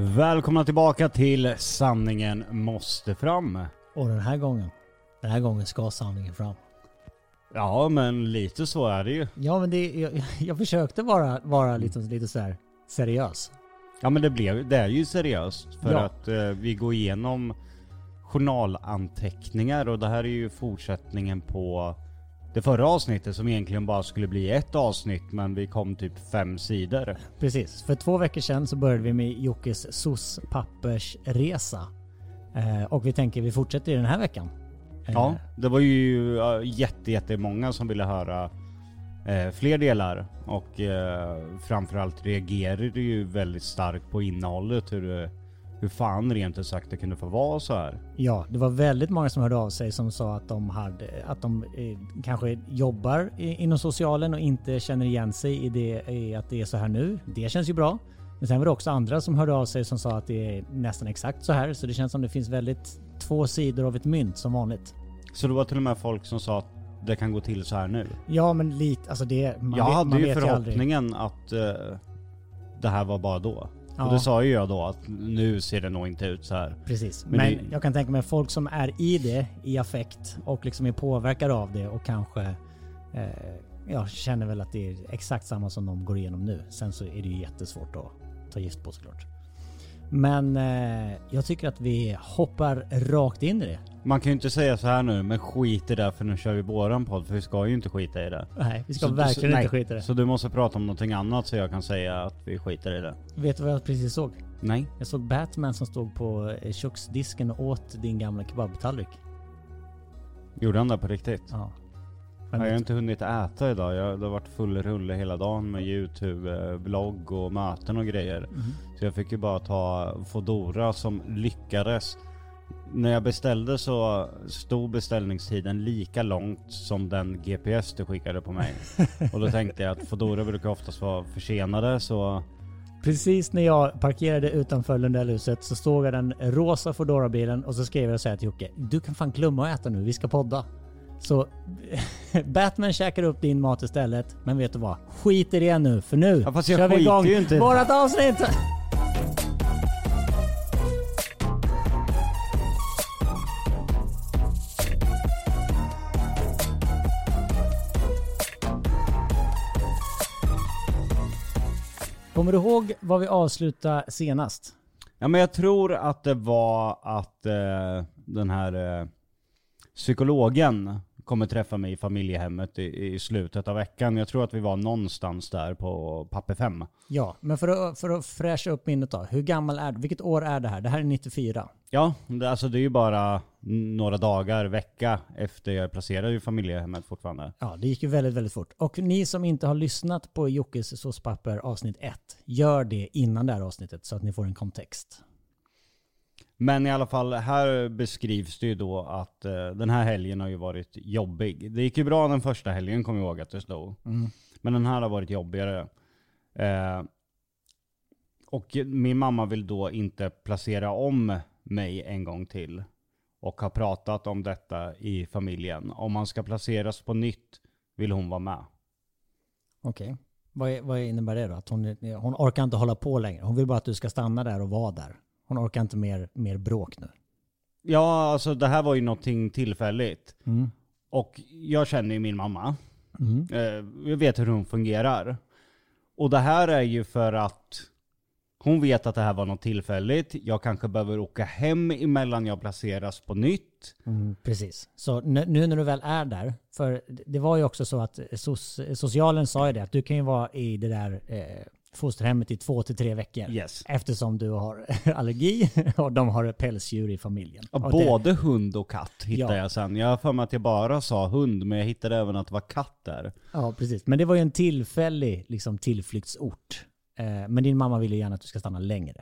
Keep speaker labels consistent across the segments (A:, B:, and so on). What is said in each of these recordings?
A: Välkomna tillbaka till Sanningen måste fram.
B: Och den här gången, den här gången ska sanningen fram.
A: Ja, men lite så är det ju.
B: Ja men det, jag, jag försökte vara, vara lite, lite så här seriös.
A: Ja, men det, blev, det är ju seriöst för
B: Ja.
A: att eh, vi går igenom journalanteckningar och det här är ju fortsättningen på det förra avsnittet som egentligen bara skulle bli ett avsnitt men vi kom typ fem sidor.
B: Precis, för två veckor sedan så började vi med Jockes SOS pappersresa. Eh, och vi tänker vi fortsätter i den här veckan. Eh,
A: Ja, det var ju jätte, jättemånga som ville höra eh, fler delar och eh, framförallt reagerade ju väldigt starkt på innehållet hur, det- hur fan rent ut sagt det kunde få vara så här.
B: Ja, det var väldigt många som hörde av sig som sa att de, hade, att de eh, kanske jobbar i, inom socialen och inte känner igen sig i, det, i att det är så här nu. Det känns ju bra. Men sen var det också andra som hörde av sig som sa att det är nästan exakt så här. Så det känns som det finns väldigt två sidor av ett mynt som vanligt.
A: Så det var till och med folk som sa att det kan gå till så här nu.
B: Ja, men lite, alltså det... Man
A: jag
B: vet,
A: hade
B: man
A: ju
B: vet
A: förhoppningen att eh, det här var bara då.
B: Ja.
A: Och det sa ju jag då att nu ser det nog inte ut så här.
B: Precis.
A: Men
B: Men,
A: det-
B: jag kan tänka mig folk som är i det, i affekt och liksom är påverkade av det och kanske eh, ja, känner väl att det är exakt samma som de går igenom nu. Sen så är det ju jättesvårt att ta gift på såklart. Men eh, jag tycker att vi hoppar rakt in i det.
A: Man kan ju inte säga så här nu, men skit i det för nu kör vi våran podd för vi ska ju inte skita i det.
B: Nej, vi ska
A: Så-
B: verkligen
A: nej.
B: inte skita i det.
A: Så du måste prata om någonting annat så jag kan säga att vi skiter i det.
B: Vet du vad jag precis såg?
A: Nej.
B: Jag såg Batman som stod på eh, köksdisken och åt din gamla kebabtallrik.
A: Gjorde han det på riktigt?
B: Ja.
A: Jag har inte hunnit äta idag. Jag det har varit full rulle hela dagen med youtube, vlogg och möten och grejer.
B: Mhm.
A: Så jag fick ju bara ta Fodora som lyckades. När jag beställde så stod beställningstiden lika långt som den GPS du skickade på mig. och då tänkte jag att Fodora brukar oftast vara försenade så
B: Precis när jag parkerade utanför Lundellhuset så såg jag den rosa Foodora-bilen och så skrev jag så här till Jocke. Du kan fan glömma att äta nu, vi ska podda. Så Batman käkar upp din mat istället. Men vet du vad? Skit i det nu, för nu
A: Ja, fast jag
B: kör vi igång
A: ju inte
B: vårat avsnitt! Kommer du ihåg vad vi avslutade senast?
A: Ja men jag tror att det var att eh, den här eh, psykologen kommer träffa mig i familjehemmet i, i slutet av veckan. Jag tror att vi var någonstans där på papper 5.
B: Ja, men för att, för att fräscha upp minnet då. Hur gammal är du? Vilket år är det här? Det här är 94.
A: Ja, det, alltså det är ju bara några dagar, vecka efter jag är placerad i familjehemmet fortfarande.
B: Ja, det gick ju väldigt, väldigt fort. Och ni som inte har lyssnat på Jockes såspapper avsnitt 1, gör det innan det här avsnittet så att ni får en kontext.
A: Men i alla fall, här beskrivs det ju då att eh, den här helgen har ju varit jobbig. Det gick ju bra den första helgen, kommer jag ihåg att det stod. Men den här har varit jobbigare. Eh, och min mamma vill då inte placera om mig en gång till. Och har pratat om detta i familjen. Om man ska placeras på nytt vill hon vara med.
B: Okej. Vad, är- vad innebär det då? Att hon, hon orkar inte hålla på längre. Hon vill bara att du ska stanna där och vara där. Hon orkar inte mer, mer bråk nu.
A: Ja, alltså det här var ju någonting tillfälligt.
B: Mm.
A: Och jag känner ju min mamma.
B: Mm.
A: Eh, jag vet hur hon fungerar. Och det här är ju för att hon vet att det här var något tillfälligt. Jag kanske behöver åka hem emellan jag placeras på nytt.
B: Mm, precis. Så nu, nu när du väl är där, för det var ju också så att soc, socialen sa ju det att du kan ju vara i det där eh, fosterhemmet i två till tre veckor.
A: Yes.
B: Eftersom du har allergi och de har pälsdjur i familjen.
A: Ja,
B: Och det-
A: både hund och katt hittade
B: Ja.
A: jag sen. Jag har för mig att jag bara sa hund, men jag hittade även att det var katt där.
B: Ja, precis. Men det var ju en tillfällig liksom, tillflyktsort. Eh, men din mamma ville gärna att du ska stanna längre.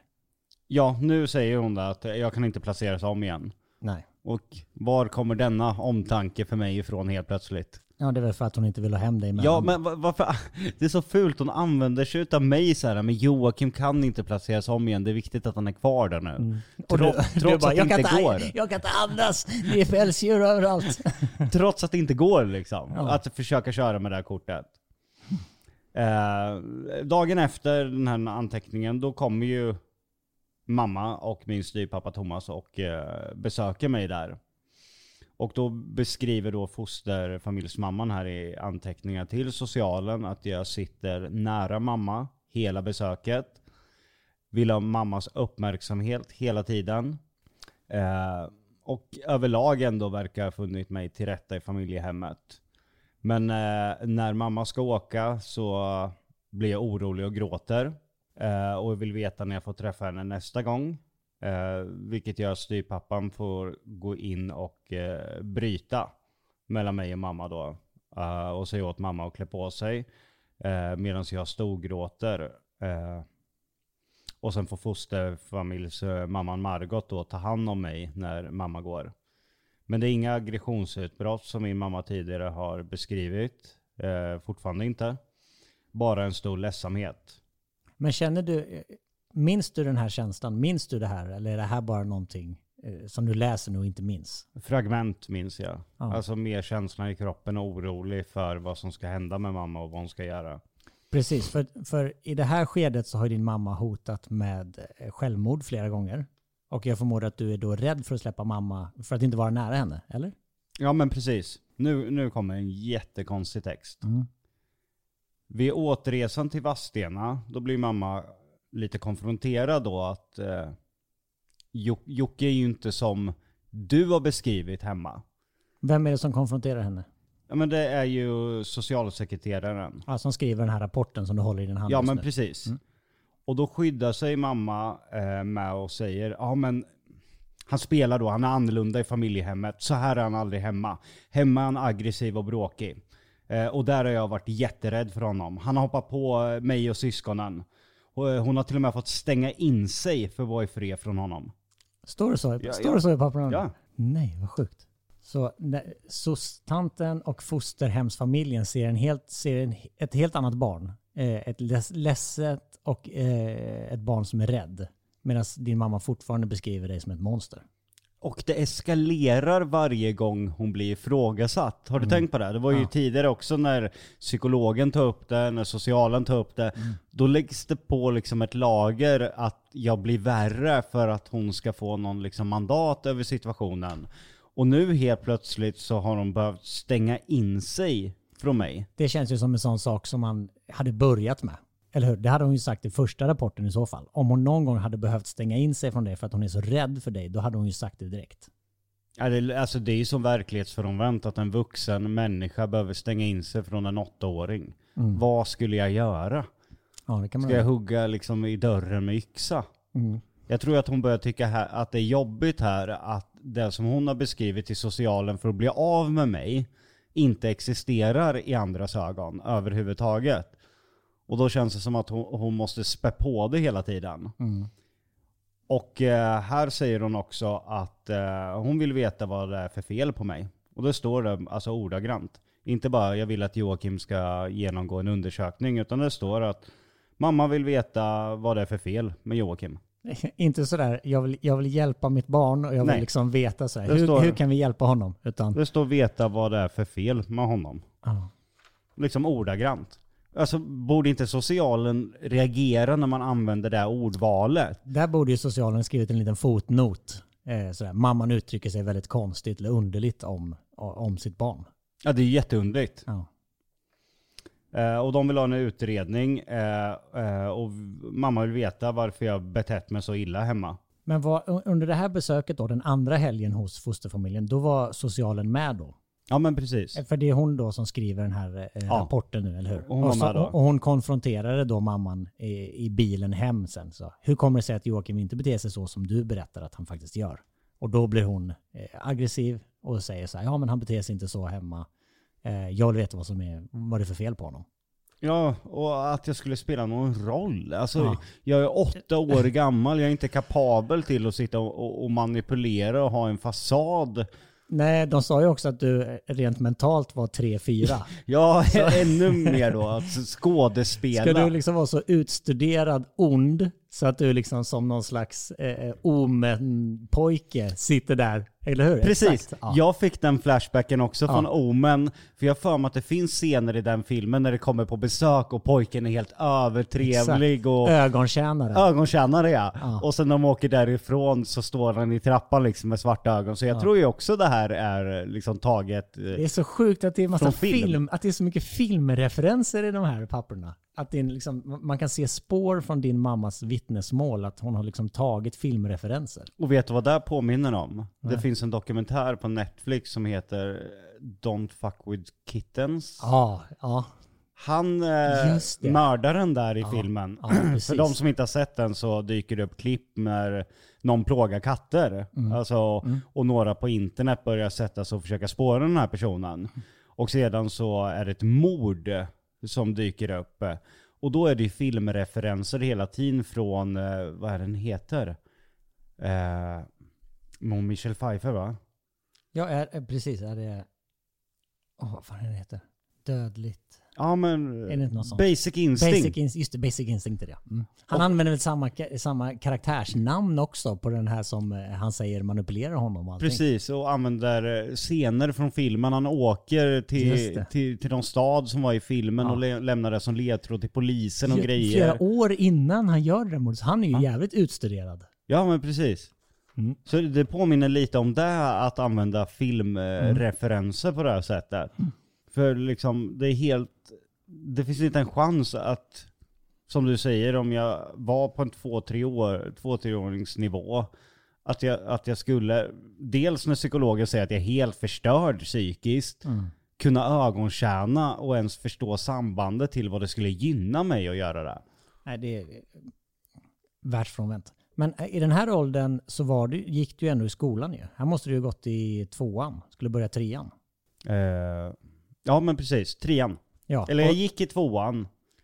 A: Ja, nu säger hon det att jag kan inte placeras om igen.
B: Nej.
A: Och var kommer denna omtanke för mig ifrån helt plötsligt?
B: Ja, det är väl för att hon inte vill ha hem dig med
A: Ja, men va- varför? Det är så fult, hon använder sig utav mig så här. men Joakim kan inte placeras om igen, det är viktigt att han är kvar där nu.
B: Och
A: Tro,
B: du,
A: trots
B: du bara,
A: att det inte går.
B: Jag kan inte andas! Det är pälsdjur överallt.
A: Trots att det inte går liksom.
B: Ja.
A: Att försöka köra med det här kortet. Eh, dagen efter den här anteckningen, då kommer ju mamma och min styvpappa Thomas och eh, besöker mig där. Och då beskriver då fosterfamiljsmamman här i anteckningar till socialen att jag sitter nära mamma hela besöket. Vill ha mammas uppmärksamhet hela tiden. Eh, och överlag ändå verkar ha funnit mig till rätta i familjehemmet. Men eh, när mamma ska åka så blir jag orolig och gråter. Eh, och vill veta när jag får träffa henne nästa gång. Eh, vilket gör att styrpappan får gå in och eh, bryta mellan mig och mamma då. Eh, och säga åt mamma att klä på sig. Eh, Medan jag storgråter. Eh, och sen får fosterfamiljsmamman eh, Margot då ta hand om mig när mamma går. Men det är inga aggressionsutbrott som min mamma tidigare har beskrivit. Eh, fortfarande inte. Bara en stor ledsamhet.
B: Men känner du, minns du den här känslan? Minns du det här? Eller är det här bara någonting eh, som du läser nu och inte minns?
A: Fragment minns jag.
B: Ja.
A: Alltså mer känslan i kroppen och orolig för vad som ska hända med mamma och vad hon ska göra.
B: Precis, för, för i det här skedet så har din mamma hotat med eh, självmord flera gånger. Och jag förmodar att du är då rädd för att släppa mamma för att inte vara nära henne, eller?
A: Ja men precis. Nu, nu kommer en jättekonstig text.
B: Mm.
A: Vid återresan till Vadstena, då blir mamma lite konfronterad då att eh, Jo- Jocke är ju inte som du har beskrivit hemma.
B: Vem är det som konfronterar henne?
A: Ja men det är ju socialsekreteraren.
B: Ja, som skriver den här rapporten som du håller i din hand
A: Ja
B: just
A: men
B: nu.
A: precis.
B: Mm.
A: Och då skyddar sig mamma eh, med och säger, ja men han spelar då, han är annorlunda i familjehemmet. Så här är han aldrig hemma. Hemma är han aggressiv och bråkig. Eh, och där har jag varit jätterädd för honom. Han har hoppat på mig och syskonen. Eh, hon har till och med fått stänga in sig för att vara i fred från honom.
B: Står det så,
A: Ja,
B: står det så i papperna?
A: Ja.
B: Nej, vad sjukt. Så soc-tanten och fosterhemsfamiljen ser, en helt, ser en, ett helt annat barn. Eh, ett leds, ledset och eh, ett barn som är rädd. Medan din mamma fortfarande beskriver dig som ett monster.
A: Och det eskalerar varje gång hon blir ifrågasatt. Har du tänkt på det? Det var ju
B: Mm. Ja.
A: tidigare också när psykologen tar upp det, när socialen tar upp det.
B: Mm.
A: Då läggs det på liksom ett lager att jag blir värre för att hon ska få någon liksom mandat över situationen. Och nu helt plötsligt så har hon behövt stänga in sig från mig.
B: Det känns ju som en sån sak som man hade börjat med. Eller hur? Det hade hon ju sagt i första rapporten i så fall. Om hon någon gång hade behövt stänga in sig från dig för att hon är så rädd för dig, då hade hon ju sagt det direkt.
A: Ja, det, alltså det är ju som verklighetsfrånvänt att en vuxen människa behöver stänga in sig från en åttaåring.
B: Mm.
A: Vad skulle jag göra?
B: Ja,
A: Ska jag
B: göra.
A: hugga liksom i dörren med yxa?
B: Mm.
A: Jag tror att hon börjar tycka här, att det är jobbigt här att det som hon har beskrivit i socialen för att bli av med mig inte existerar i andras ögon överhuvudtaget. Och då känns det som att hon, hon måste spä på det hela tiden.
B: Mm.
A: Och eh, här säger hon också att eh, hon vill veta vad det är för fel på mig. Och det står det alltså ordagrant. Inte bara jag vill att Joakim ska genomgå en undersökning, utan det står att mamma vill veta vad det är för fel med Joakim.
B: Inte sådär, jag vill, jag vill hjälpa mitt barn och jag vill
A: Nej.
B: liksom veta sådär, hur,
A: står-
B: hur kan vi hjälpa honom? Utan,
A: Det står veta vad det är för fel med honom.
B: ja.
A: Liksom ordagrant. Alltså borde inte socialen reagera när man använder det ordvalet?
B: Där borde ju socialen skrivit en liten fotnot. Eh, sådär. Mamman uttrycker sig väldigt konstigt eller underligt om, om sitt barn.
A: Ja det är jätteunderligt.
B: Ja.
A: Eh, och de vill ha en utredning eh, eh, och mamma vill veta varför jag betett mig så illa hemma.
B: Men vad, under det här besöket då, den andra helgen hos fosterfamiljen, då var socialen med då?
A: Ja men precis.
B: Eh, För det är hon då som skriver den här eh,
A: Ja.
B: rapporten nu, eller hur?
A: Hon var
B: och,
A: med då.
B: och hon konfronterade då mamman i, i bilen hem sen. Så, hur kommer det sig att Joakim inte beter sig så som du berättar att han faktiskt gör? Och då blir hon eh, aggressiv och säger så här, ja men han beter sig inte så hemma. Eh, jag vill veta vad som är, vad det är för fel på honom.
A: Ja, och att jag skulle spela någon roll. Alltså,
B: Ja.
A: jag är åtta år gammal, jag är inte kapabel till att sitta och, och manipulera och ha en fasad.
B: Nej, de sa ju också att du rent mentalt var 3-4.
A: Ja, ännu mer då, att skådespela.
B: Ska du liksom vara så utstuderad ond Så att du liksom som någon slags eh, omen-pojke sitter där, eller hur?
A: Precis.
B: Exakt. Ja.
A: Jag fick den flashbacken också
B: Ja.
A: från Omen, för jag för mig att det finns scener i den filmen när det kommer på besök och pojken är helt övertrevlig och
B: Ögontjänare.
A: ögonkännare ja.
B: Ja.
A: Och sen när de åker därifrån så står han i trappan liksom med svarta ögon. Så jag
B: Ja.
A: tror ju också det här är liksom taget... eh,
B: Det är så sjukt att det är massa
A: Från
B: film.
A: film.
B: att det är så mycket filmreferenser i de här papperna. Att är liksom, man kan se spår från din mammas vittnesmål, att hon har liksom tagit filmreferenser.
A: Och vet du vad det påminner om?
B: Nej.
A: Det finns en dokumentär på Netflix som heter Don't fuck with kittens.
B: Ja, ja,
A: Han, eh, mördaren där i
B: Ja,
A: filmen.
B: ja.
A: För de som inte har sett den så dyker det upp klipp när någon plågar katter.
B: Mm.
A: Alltså, Och några på internet börjar sätta sig och försöka spåra den här personen. Och sedan så är det ett mord som dyker upp. Och då är det ju filmreferenser hela tiden från, eh, vad är den heter? Eh, med Michelle Pfeiffer va?
B: Ja, är, eh, precis. Är det... Åh, vad fan är det heter? Dödligt.
A: Ja men,
B: Är det inte något sånt?
A: Basic Instinct.
B: Basic. Just det, Basic Instinct är det. Mm. Han använder väl samma, samma karaktärsnamn också på den här som eh, han säger manipulerar honom och allting.
A: Precis, och använder eh, scener från filmen. Han åker till, till, till någon stad som var i filmen
B: Ja.
A: och lämnar det som ledtråd till polisen och
B: Fl-
A: grejer.
B: Flera år innan han gör det mordet. Han är ju jävligt utstuderad.
A: Ja men precis.
B: Mm.
A: Så det påminner lite om det, att använda filmreferenser på det här sättet. För liksom, det är helt... Det finns inte en chans att, som du säger, om jag var på en två, tre år, två, treåringsnivå, att jag, att jag skulle, dels när psykologen säger att jag är helt förstörd psykiskt,
B: Mm.
A: kunna ögontjäna och ens förstå sambandet till vad det skulle gynna mig att göra det.
B: Nej, det är eh, världsfrånvänt. Men eh, i den här åldern så var du, gick du ju ändå i skolan ju. Här måste du ju gått i tvåan. Skulle börja trean.
A: Eh, ja men precis, trean.
B: Ja,
A: Eller jag
B: och,
A: gick i tvåan.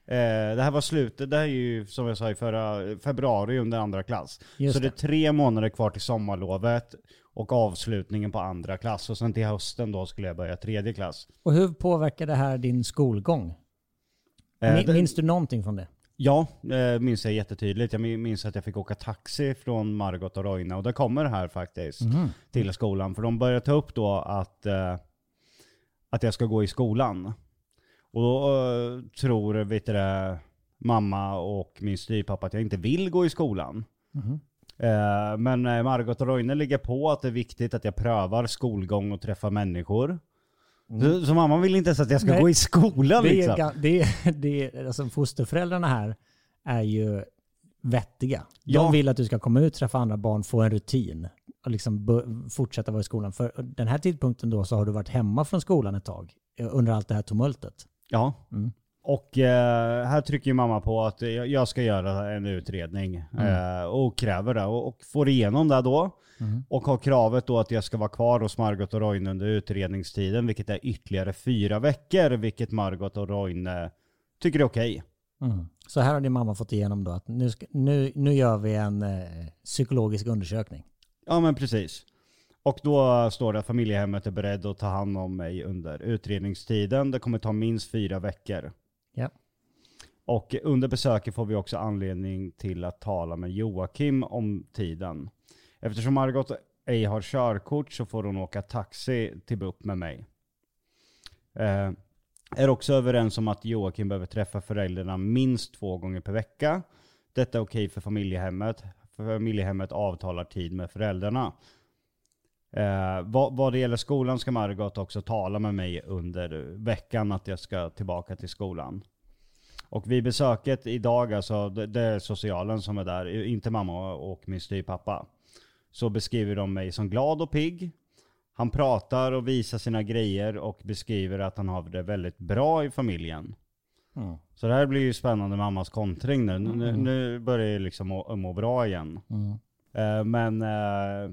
A: Eh, det här var slutet, det här är ju som jag sa i förra februari under andra klass.
B: just
A: så det är
B: det.
A: tre månader kvar till sommarlovet och avslutningen på andra klass. Och sen till hösten då skulle jag börja tredje klass.
B: Och hur påverkar det här din skolgång?
A: Eh,
B: Min-
A: det-
B: Minns du någonting från det?
A: Ja, eh, minns jag jättetydligt. Jag min- minns att jag fick åka taxi från Margot och Roine och det kommer här faktiskt
B: Mhm.
A: till skolan. För de började ta upp då att, eh, att jag ska gå i skolan. Och då eh, tror vet du, det, mamma och min styvpappa att jag inte vill gå i skolan.
B: Mhm.
A: Eh, men eh, Margot och Roine ligger på att det är viktigt att jag prövar skolgång och träffar människor. Så, så mamma vill inte ens att jag ska
B: Nej.
A: gå i skolan
B: Det är,
A: liksom.
B: ga- det är, det är, alltså fosterföräldrarna här är ju vettiga. De
A: Ja.
B: vill att du ska komma ut, träffa andra barn, få en rutin och liksom fortsätta vara i skolan. För den här tidpunkten då så har du varit hemma från skolan ett tag eh, under allt det här tumultet.
A: Ja.
B: Mm.
A: Och eh, här trycker ju mamma på att jag, ska göra en utredning eh, och kräver det och, och får igenom det då.
B: Mm.
A: Och har kravet då att jag ska vara kvar hos Margot och Roine under utredningstiden, vilket är ytterligare fyra veckor, vilket Margot och Roine tycker är okej.
B: Mm. Så här har din mamma fått igenom då att nu, nu, nu gör vi en eh, psykologisk undersökning.
A: Ja men precis. Och då står det att familjehemmet är beredd att ta hand om mig under utredningstiden. Det kommer ta minst fyra veckor.
B: Ja.
A: Och under besöket får vi också anledning till att tala med Joakim om tiden. Eftersom Margot ej har körkort så får hon åka taxi till BUP med mig. Eh, är också överens om att Joakim behöver träffa föräldrarna minst två gånger per vecka. Detta är okej för familjehemmet. Familjehemmet avtalar tid med föräldrarna. Eh, vad, vad det gäller skolan ska Margot också tala med mig under veckan att jag ska tillbaka till skolan. Och vid besöket idag, alltså det, det är socialen som är där, inte mamma och min styvpappa. Så beskriver de mig som glad och pigg. Han pratar och visar sina grejer och beskriver att han har det väldigt bra i familjen.
B: Mm.
A: Så det här blir ju spännande mammas kontring nu. Nu, nu börjar jag liksom må, må bra igen.
B: Mm.
A: Eh, men eh,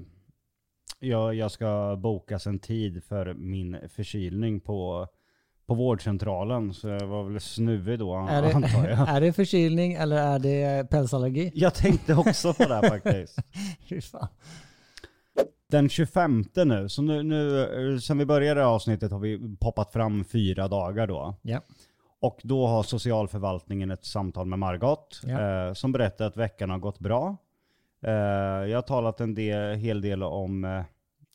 A: jag, jag ska boka en tid för min förkylning på, på vårdcentralen. Så jag var väl snuvig då
B: Är, det,
A: antar jag.
B: är det förkylning eller är det pälsallergi?
A: Jag tänkte också på det här faktiskt.
B: Fy fan.
A: Den 25 nu, så nu, nu, eh, sen vi började avsnittet har vi poppat fram fyra dagar då.
B: Ja.
A: Och då har socialförvaltningen ett samtal med Margot
B: Ja.
A: eh, som berättar att veckan har gått bra. Eh, jag har talat en del, hel del om, eh,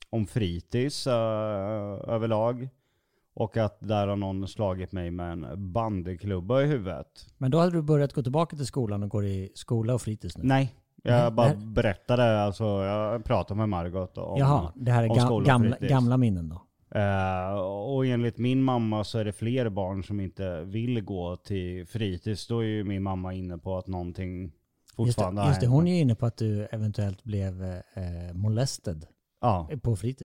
A: om fritids eh, överlag. Och att där har någon slagit mig med en bandyklubba i huvudet.
B: Men då hade du börjat gå tillbaka till skolan och går i skola och fritids nu?
A: Nej, jag
B: Nej,
A: bara
B: här-
A: berättade, alltså jag pratade med Margot om,
B: Jaha, det här är
A: om
B: ga-
A: skola och
B: gamla, gamla minnen då?
A: Eh, och enligt min mamma så är det fler barn som inte vill gå till fritids. Då är ju min mamma inne på att någonting
B: Just
A: fortfarande
B: det,
A: har
B: just det, hon är inne på att du eventuellt blev eh, molested
A: Ja.
B: på fritids.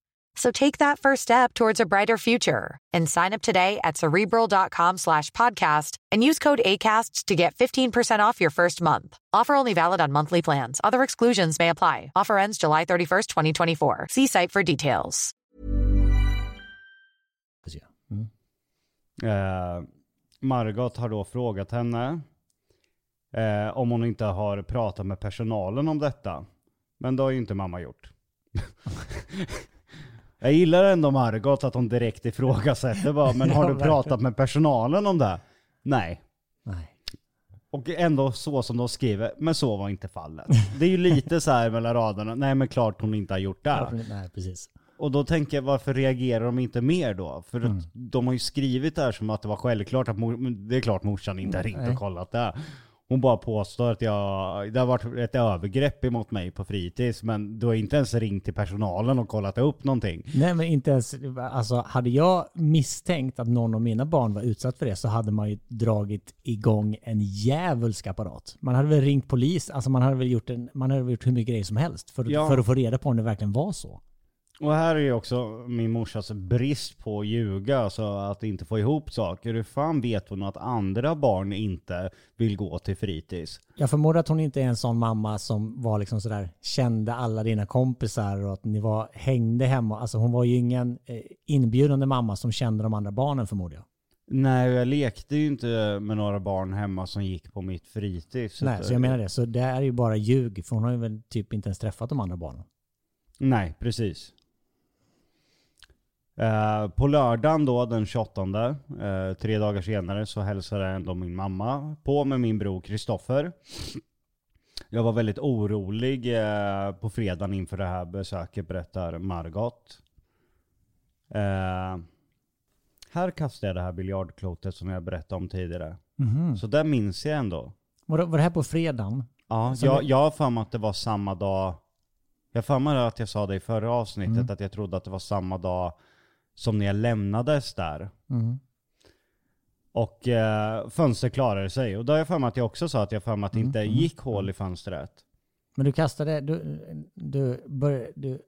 C: So take that first step towards a brighter future and sign up today at cerebral.com slash podcast and use code ACAST to get 15% off your first month. Offer only valid on monthly plans. Other exclusions may apply. Offer ends July 31st, 2024. See site for details.
B: Mm.
A: Uh, Margot har då frågat henne uh, om hon inte har pratat med personalen om detta. Men det har ju inte mamma gjort. Jag gillar ändå Margot att hon direkt ifrågasätter bara, men har du pratat med personalen om det? Nej.
B: Nej.
A: Och ändå så som de skriver, men så var inte fallet. Det är ju lite så här mellan raderna, nej men klart hon inte har gjort det.
B: Nej, precis.
A: Och då tänker jag, varför reagerar de inte mer då? För
B: Mm.
A: de har ju skrivit det här som att det var självklart att mor, det är klart morsan inte har ringt och kollat det. Hon bara påstår att jag, det har varit ett övergrepp emot mig på fritids, men du har inte ens ringt till personalen och kollat upp någonting.
B: Nej men inte ens, alltså hade jag misstänkt att någon av mina barn var utsatt för det så hade man ju dragit igång en djävulsk apparat. Man hade väl ringt polis, alltså man hade väl gjort, en, man hade väl gjort hur mycket grejer som helst för,
A: Ja.
B: för att få reda på om det verkligen var så.
A: Och här är ju också min morsas brist på att ljuga, alltså att inte få ihop saker. Hur fan vet hon att andra barn inte vill gå till fritids?
B: Jag förmodar att hon inte är en sån mamma som var liksom sådär, kände alla dina kompisar och att ni var, hängde hemma. Alltså hon var ju ingen eh, inbjudande mamma som kände de andra barnen förmodar jag.
A: Nej, jag lekte ju inte med några barn hemma som gick på mitt fritids.
B: Nej, så jag menar det. Så det är ju bara ljug, för hon har ju väl typ inte ens träffat de andra barnen.
A: Nej, precis. Eh, på lördagen då, den 28, eh, tre dagar senare, så hälsade ändå min mamma på med min bror Kristoffer. Jag var väldigt orolig eh, på fredagen inför det här besöket, berättar Margot. Här kastade jag det här biljardklotet som jag berättade om tidigare.
B: Mhm.
A: Så där minns jag ändå.
B: Var, det, var det här på fredagen?
A: Ja,
B: Som
A: jag,
B: det-
A: jag har för mig att det var samma dag. Jag har för mig att jag sa det i förra avsnittet,
B: Mm.
A: att jag trodde att det var samma dag som när jag lämnades där.
B: Mhm.
A: Och eh, fönstret klarade sig. Och då har jag för mig att jag också sa att jag för mig att det
B: Mm,
A: inte
B: mm,
A: gick hål i fönstret.
B: Men du kastade, du, du, bör, du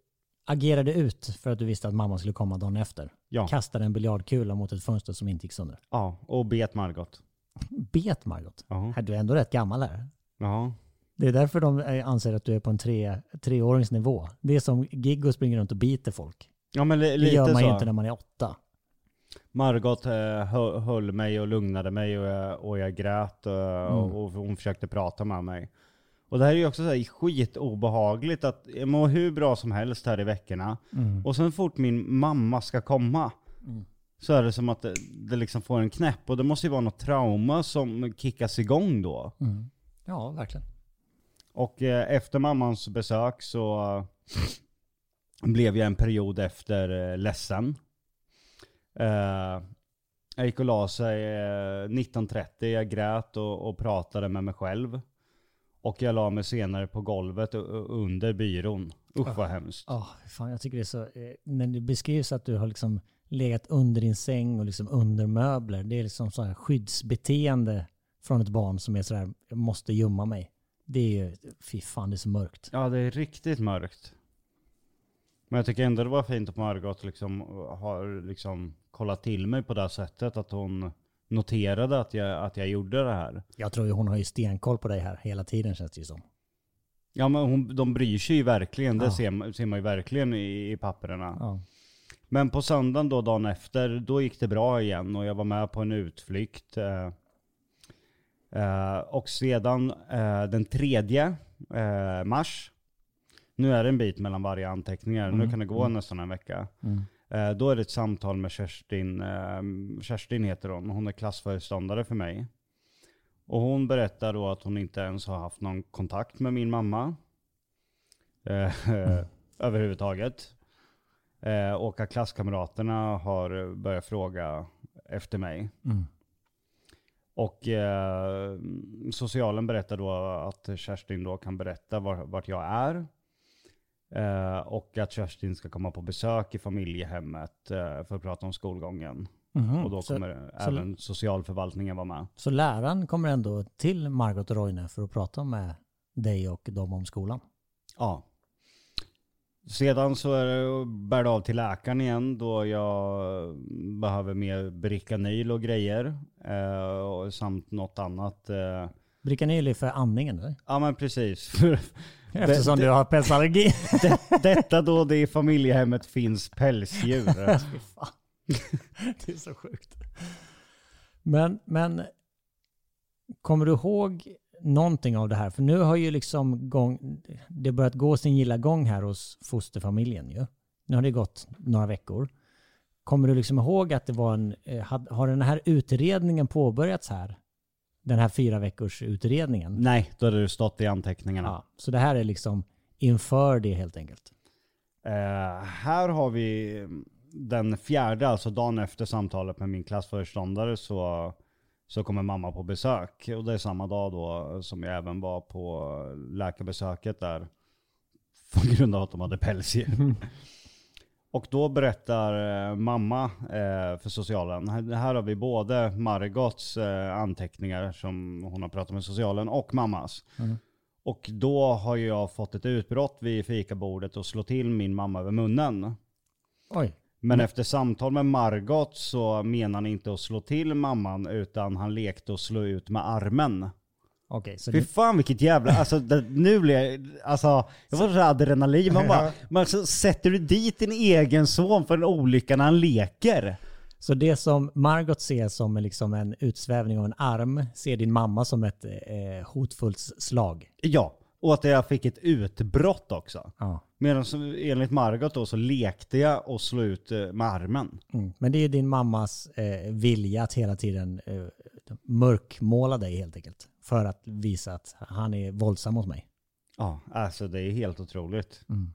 B: agerade ut för att du visste att mamma skulle komma dagen efter.
A: Ja,
B: Kastade en biljardkula mot ett fönster som inte gick sönder.
A: ja och bet Margot.
B: Bet Margot.
A: Ja.
B: Du är ändå rätt gammal här.
A: Ja.
B: Det är därför de eh, anser att du är på en tre, treåringsnivå. Det är som Giggo springer runt och biter folk.
A: Ja men li-
B: Det
A: lite
B: gör man
A: så.
B: ju inte när man är åtta.
A: Margot eh, hö- höll mig och lugnade mig och jag, och jag grät eh,
B: Mm.
A: och, och hon försökte prata med mig. Och det här är ju också så här skitobehagligt att jag mår hur bra som helst här i veckorna.
B: Mm.
A: Och sen fort min mamma ska komma
B: Mm.
A: så är det som att det, det liksom får en knäpp. Och det måste ju vara något trauma som kickas igång då.
B: Mm. Ja, verkligen.
A: Och eh, efter mammans besök så blev jag en period efter eh, ledsen. Eh, jag gick och la sig eh, 19.30, jag grät och, och pratade med mig själv. Och jag la mig senare på golvet under byrån. Usch vad hemskt.
B: Ja, fan jag tycker det är så... Eh, när det beskrivs att du har liksom legat under din säng och liksom under möbler. Det är liksom så här skyddsbeteende från ett barn som är sådär, jag måste gömma mig. Det är ju, fy fan det är så mörkt.
A: Ja det är riktigt mörkt. Men jag tycker ändå det var fint att Margot liksom har liksom kollat till mig på det sättet. Att hon noterade att jag, att jag gjorde det här.
B: Jag tror ju hon har ju stenkoll på dig här hela tiden känns det ju som.
A: Ja men hon, de bryr sig ju verkligen. Det
B: Ja.
A: ser, man- ser man ju verkligen i, i papperna.
B: Ja.
A: Men på söndagen då, dagen efter, då gick det bra igen och jag var med på en utflykt. Eh, eh, och sedan eh, den tredje eh, mars, nu är det en bit mellan varje anteckningar, nu kan det gå nästan en vecka. Eh, då är det ett samtal med Kerstin, eh, Kerstin heter hon, hon är klassföreståndare för mig. Och hon berättar då att hon inte ens har haft någon kontakt med min mamma. Eh, eh, överhuvudtaget. Eh, och att klasskamraterna har börjat fråga efter mig.
B: Mm.
A: Och eh, socialen berättar då att Kerstin då kan berätta var, vart jag är. Eh, och att Kerstin ska komma på besök i familjehemmet eh, för att prata om skolgången.
B: Mhm.
A: Och då
B: så,
A: kommer
B: så-
A: även socialförvaltningen vara med.
B: så läraren kommer ändå till Margot och Roine för att prata med dig och dem om skolan?
A: Ja. Sedan så är det bär det av till läkaren igen då jag behöver mer Bricanyl och grejer. Eh, och samt något annat. Eh.
B: Bricanyl är för andningen eller?
A: Ja men precis.
B: Eftersom du har pälsallergi.
A: Det, detta då det i familjehemmet finns pälsdjur.
B: Det är så sjukt. Men, men kommer du ihåg någonting av det här? För nu har ju liksom gång, det börjat gå sin gilla gång här hos fosterfamiljen ju. Nu har det gått några veckor. Kommer du liksom ihåg att det var en, eh, har den här utredningen påbörjats här? Den här fyra veckors utredningen?
A: Nej, då hade det stått i anteckningarna.
B: Ja, så det här är liksom inför det helt enkelt.
A: Eh, här har vi den fjärde, alltså dagen efter samtalet med min klassföreståndare så, så kommer mamma på besök. Och det är samma dag då som jag även var på läkarbesöket där. På grund av att de hade pälsdjur. Och då berättar eh, mamma eh, för socialen, här, har vi både Margots eh, anteckningar som hon har pratat med socialen och mammas. Och då har jag fått ett utbrott vid fikabordet och slå till min mamma över munnen.
B: Oj.
A: Men efter samtal med Margot så menar han inte att slå till mamman utan han lekte att slå ut med armen.
B: Okej, så
A: Fy
B: det,
A: fan vilket jävla, alltså det, nu blir jag, alltså jag får så adrenalin. Man bara, men alltså, sätter du dit din egen son för en olycka när han leker?
B: Så det som Margot ser som liksom en utsvävning av en arm ser din mamma som ett eh, hotfullt slag.
A: Ja, och att jag fick ett utbrott också.
B: Ja.
A: Medan så, enligt Margot då så lekte jag och slå ut eh, med armen.
B: Mm. Men det är din mammas eh, vilja att hela tiden eh, mörkmåla dig helt enkelt. För att visa att han är våldsam mot mig.
A: Ja, alltså det är helt otroligt.
B: Mm.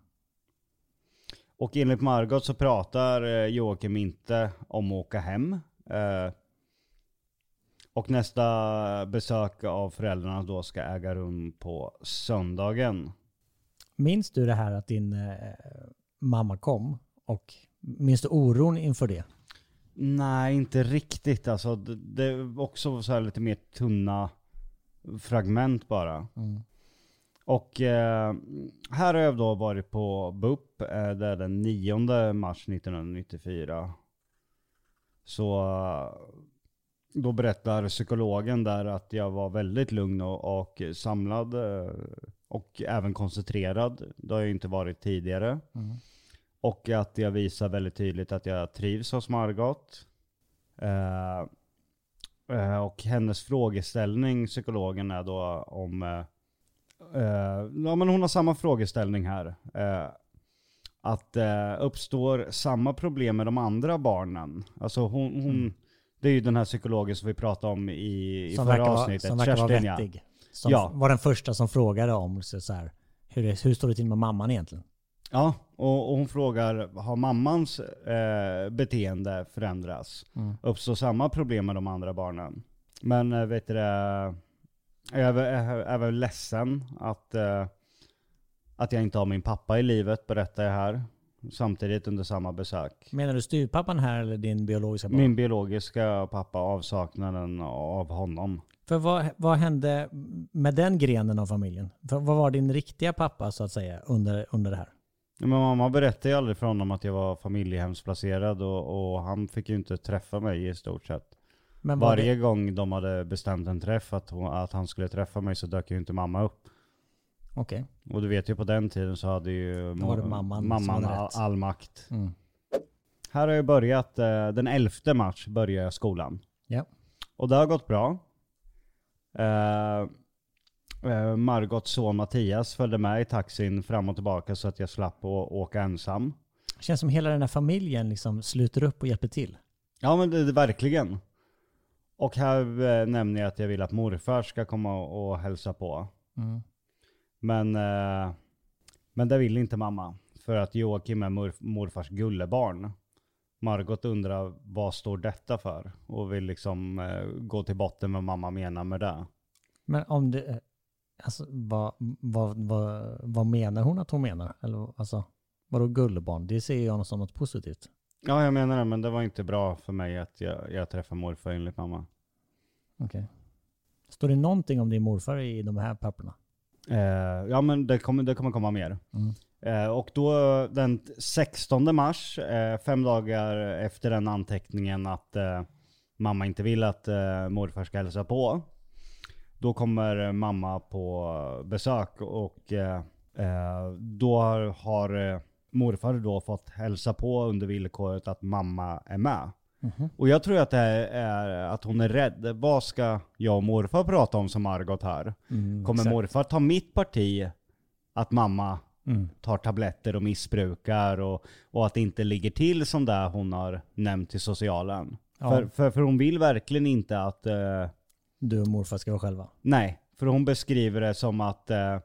A: Och enligt Margot så pratar eh, Joakim inte om att åka hem. Eh, och nästa besök av föräldrarna då ska äga rum på söndagen.
B: Minns du det här att din eh, mamma kom? Och minns du oron inför det?
A: Nej, inte riktigt. Alltså, det, är också så här lite mer tunna fragment bara. Och eh, här har jag då varit på BUP, eh, det är den 9 mars 1994. Så eh, då berättar psykologen där att jag var väldigt lugn och, och samlad eh, och även koncentrerad. Det har jag inte varit tidigare. Och att jag visar väldigt tydligt att jag trivs hos Margot. Eh, och hennes frågeställning, psykologen, är då om... Eh, eh, ja men hon har samma frågeställning här. Eh, att eh, uppstår samma problem med de andra barnen? Alltså hon... hon Det är ju den här psykologen som vi pratade om i, i
B: Som
A: förra
B: verkar, vara,
A: avsnittet.
B: som verkar vara
A: Kerstin,
B: vettig. Som
A: Ja.
B: var den första som frågade om så, så här, hur, det, hur står det till med mamman egentligen?
A: Ja, och, och hon frågar, har mammans eh, beteende förändrats? Uppstår samma problem med de andra barnen? Men eh, vet du det, Jag är, väl- ledsen att, eh, att jag inte har min pappa i livet, berättar jag här. Samtidigt under samma besök.
B: Menar du styvpappan här eller din biologiska pappa?
A: Min biologiska pappa, avsaknaden av honom.
B: För vad, vad hände med den grenen av familjen? För vad var din riktiga pappa så att säga under, under det här?
A: Men mamma berättade ju aldrig för honom att jag var familjehemsplacerad och, och han fick ju inte träffa mig i stort sett.
B: Men var
A: Varje
B: det,
A: gång de hade bestämt en träff att, hon, att han skulle träffa mig så dök ju inte mamma upp.
B: Okej.
A: Och du vet ju på den tiden så hade ju
B: Då var det mamman som
A: mamman
B: hade
A: all,
B: rätt.
A: all makt.
B: Mm.
A: Här har jag börjat, eh, den 11 mars börjar jag skolan.
B: Ja.
A: Och det har gått bra. Eh, eh, Margots son Mattias följde med i taxin fram och tillbaka så att jag slapp att åka ensam.
B: Känns som hela den här familjen liksom sluter upp och hjälper till.
A: Ja men det, det verkligen. Och här eh, nämner jag att jag vill att morfar ska komma och, och hälsa på.
B: Mm.
A: Men, eh, men det vill inte mamma. För att Joakim är mor, morfars gullebarn. Margot undrar vad står detta för? Och vill liksom eh, gå till botten med vad mamma menar med det.
B: Men om det... Alltså vad, vad, vad, vad menar hon att hon menar? Eller alltså, vadå gullbarn? Det ser jag som något positivt.
A: Ja jag menar det, men det var inte bra för mig att jag, jag träffar morfar enligt mamma.
B: Okej. Står det någonting om din morfar i de här papperna?
A: Eh, ja men det kommer, det kommer komma mer.
B: Mm.
A: Eh, och då den 16 mars, eh, fem dagar efter den anteckningen att eh, mamma inte vill att eh, morfar ska hälsa på. Då kommer mamma på besök och eh, eh, då har, har eh, morfar då fått hälsa på under villkoret att mamma är med.
B: Mhm.
A: Och jag tror att det är att hon är rädd. Vad ska jag och morfar prata om som Margot här?
B: Mm,
A: Kommer
B: exakt.
A: morfar ta mitt parti att mamma
B: Mm.
A: tar tabletter och missbrukar och, och att det inte ligger till som det hon har nämnt till socialen?
B: Ja.
A: För, för, för hon vill verkligen inte att, eh,
B: Du och morfar ska vara själva.
A: nej, för hon beskriver det som att eh,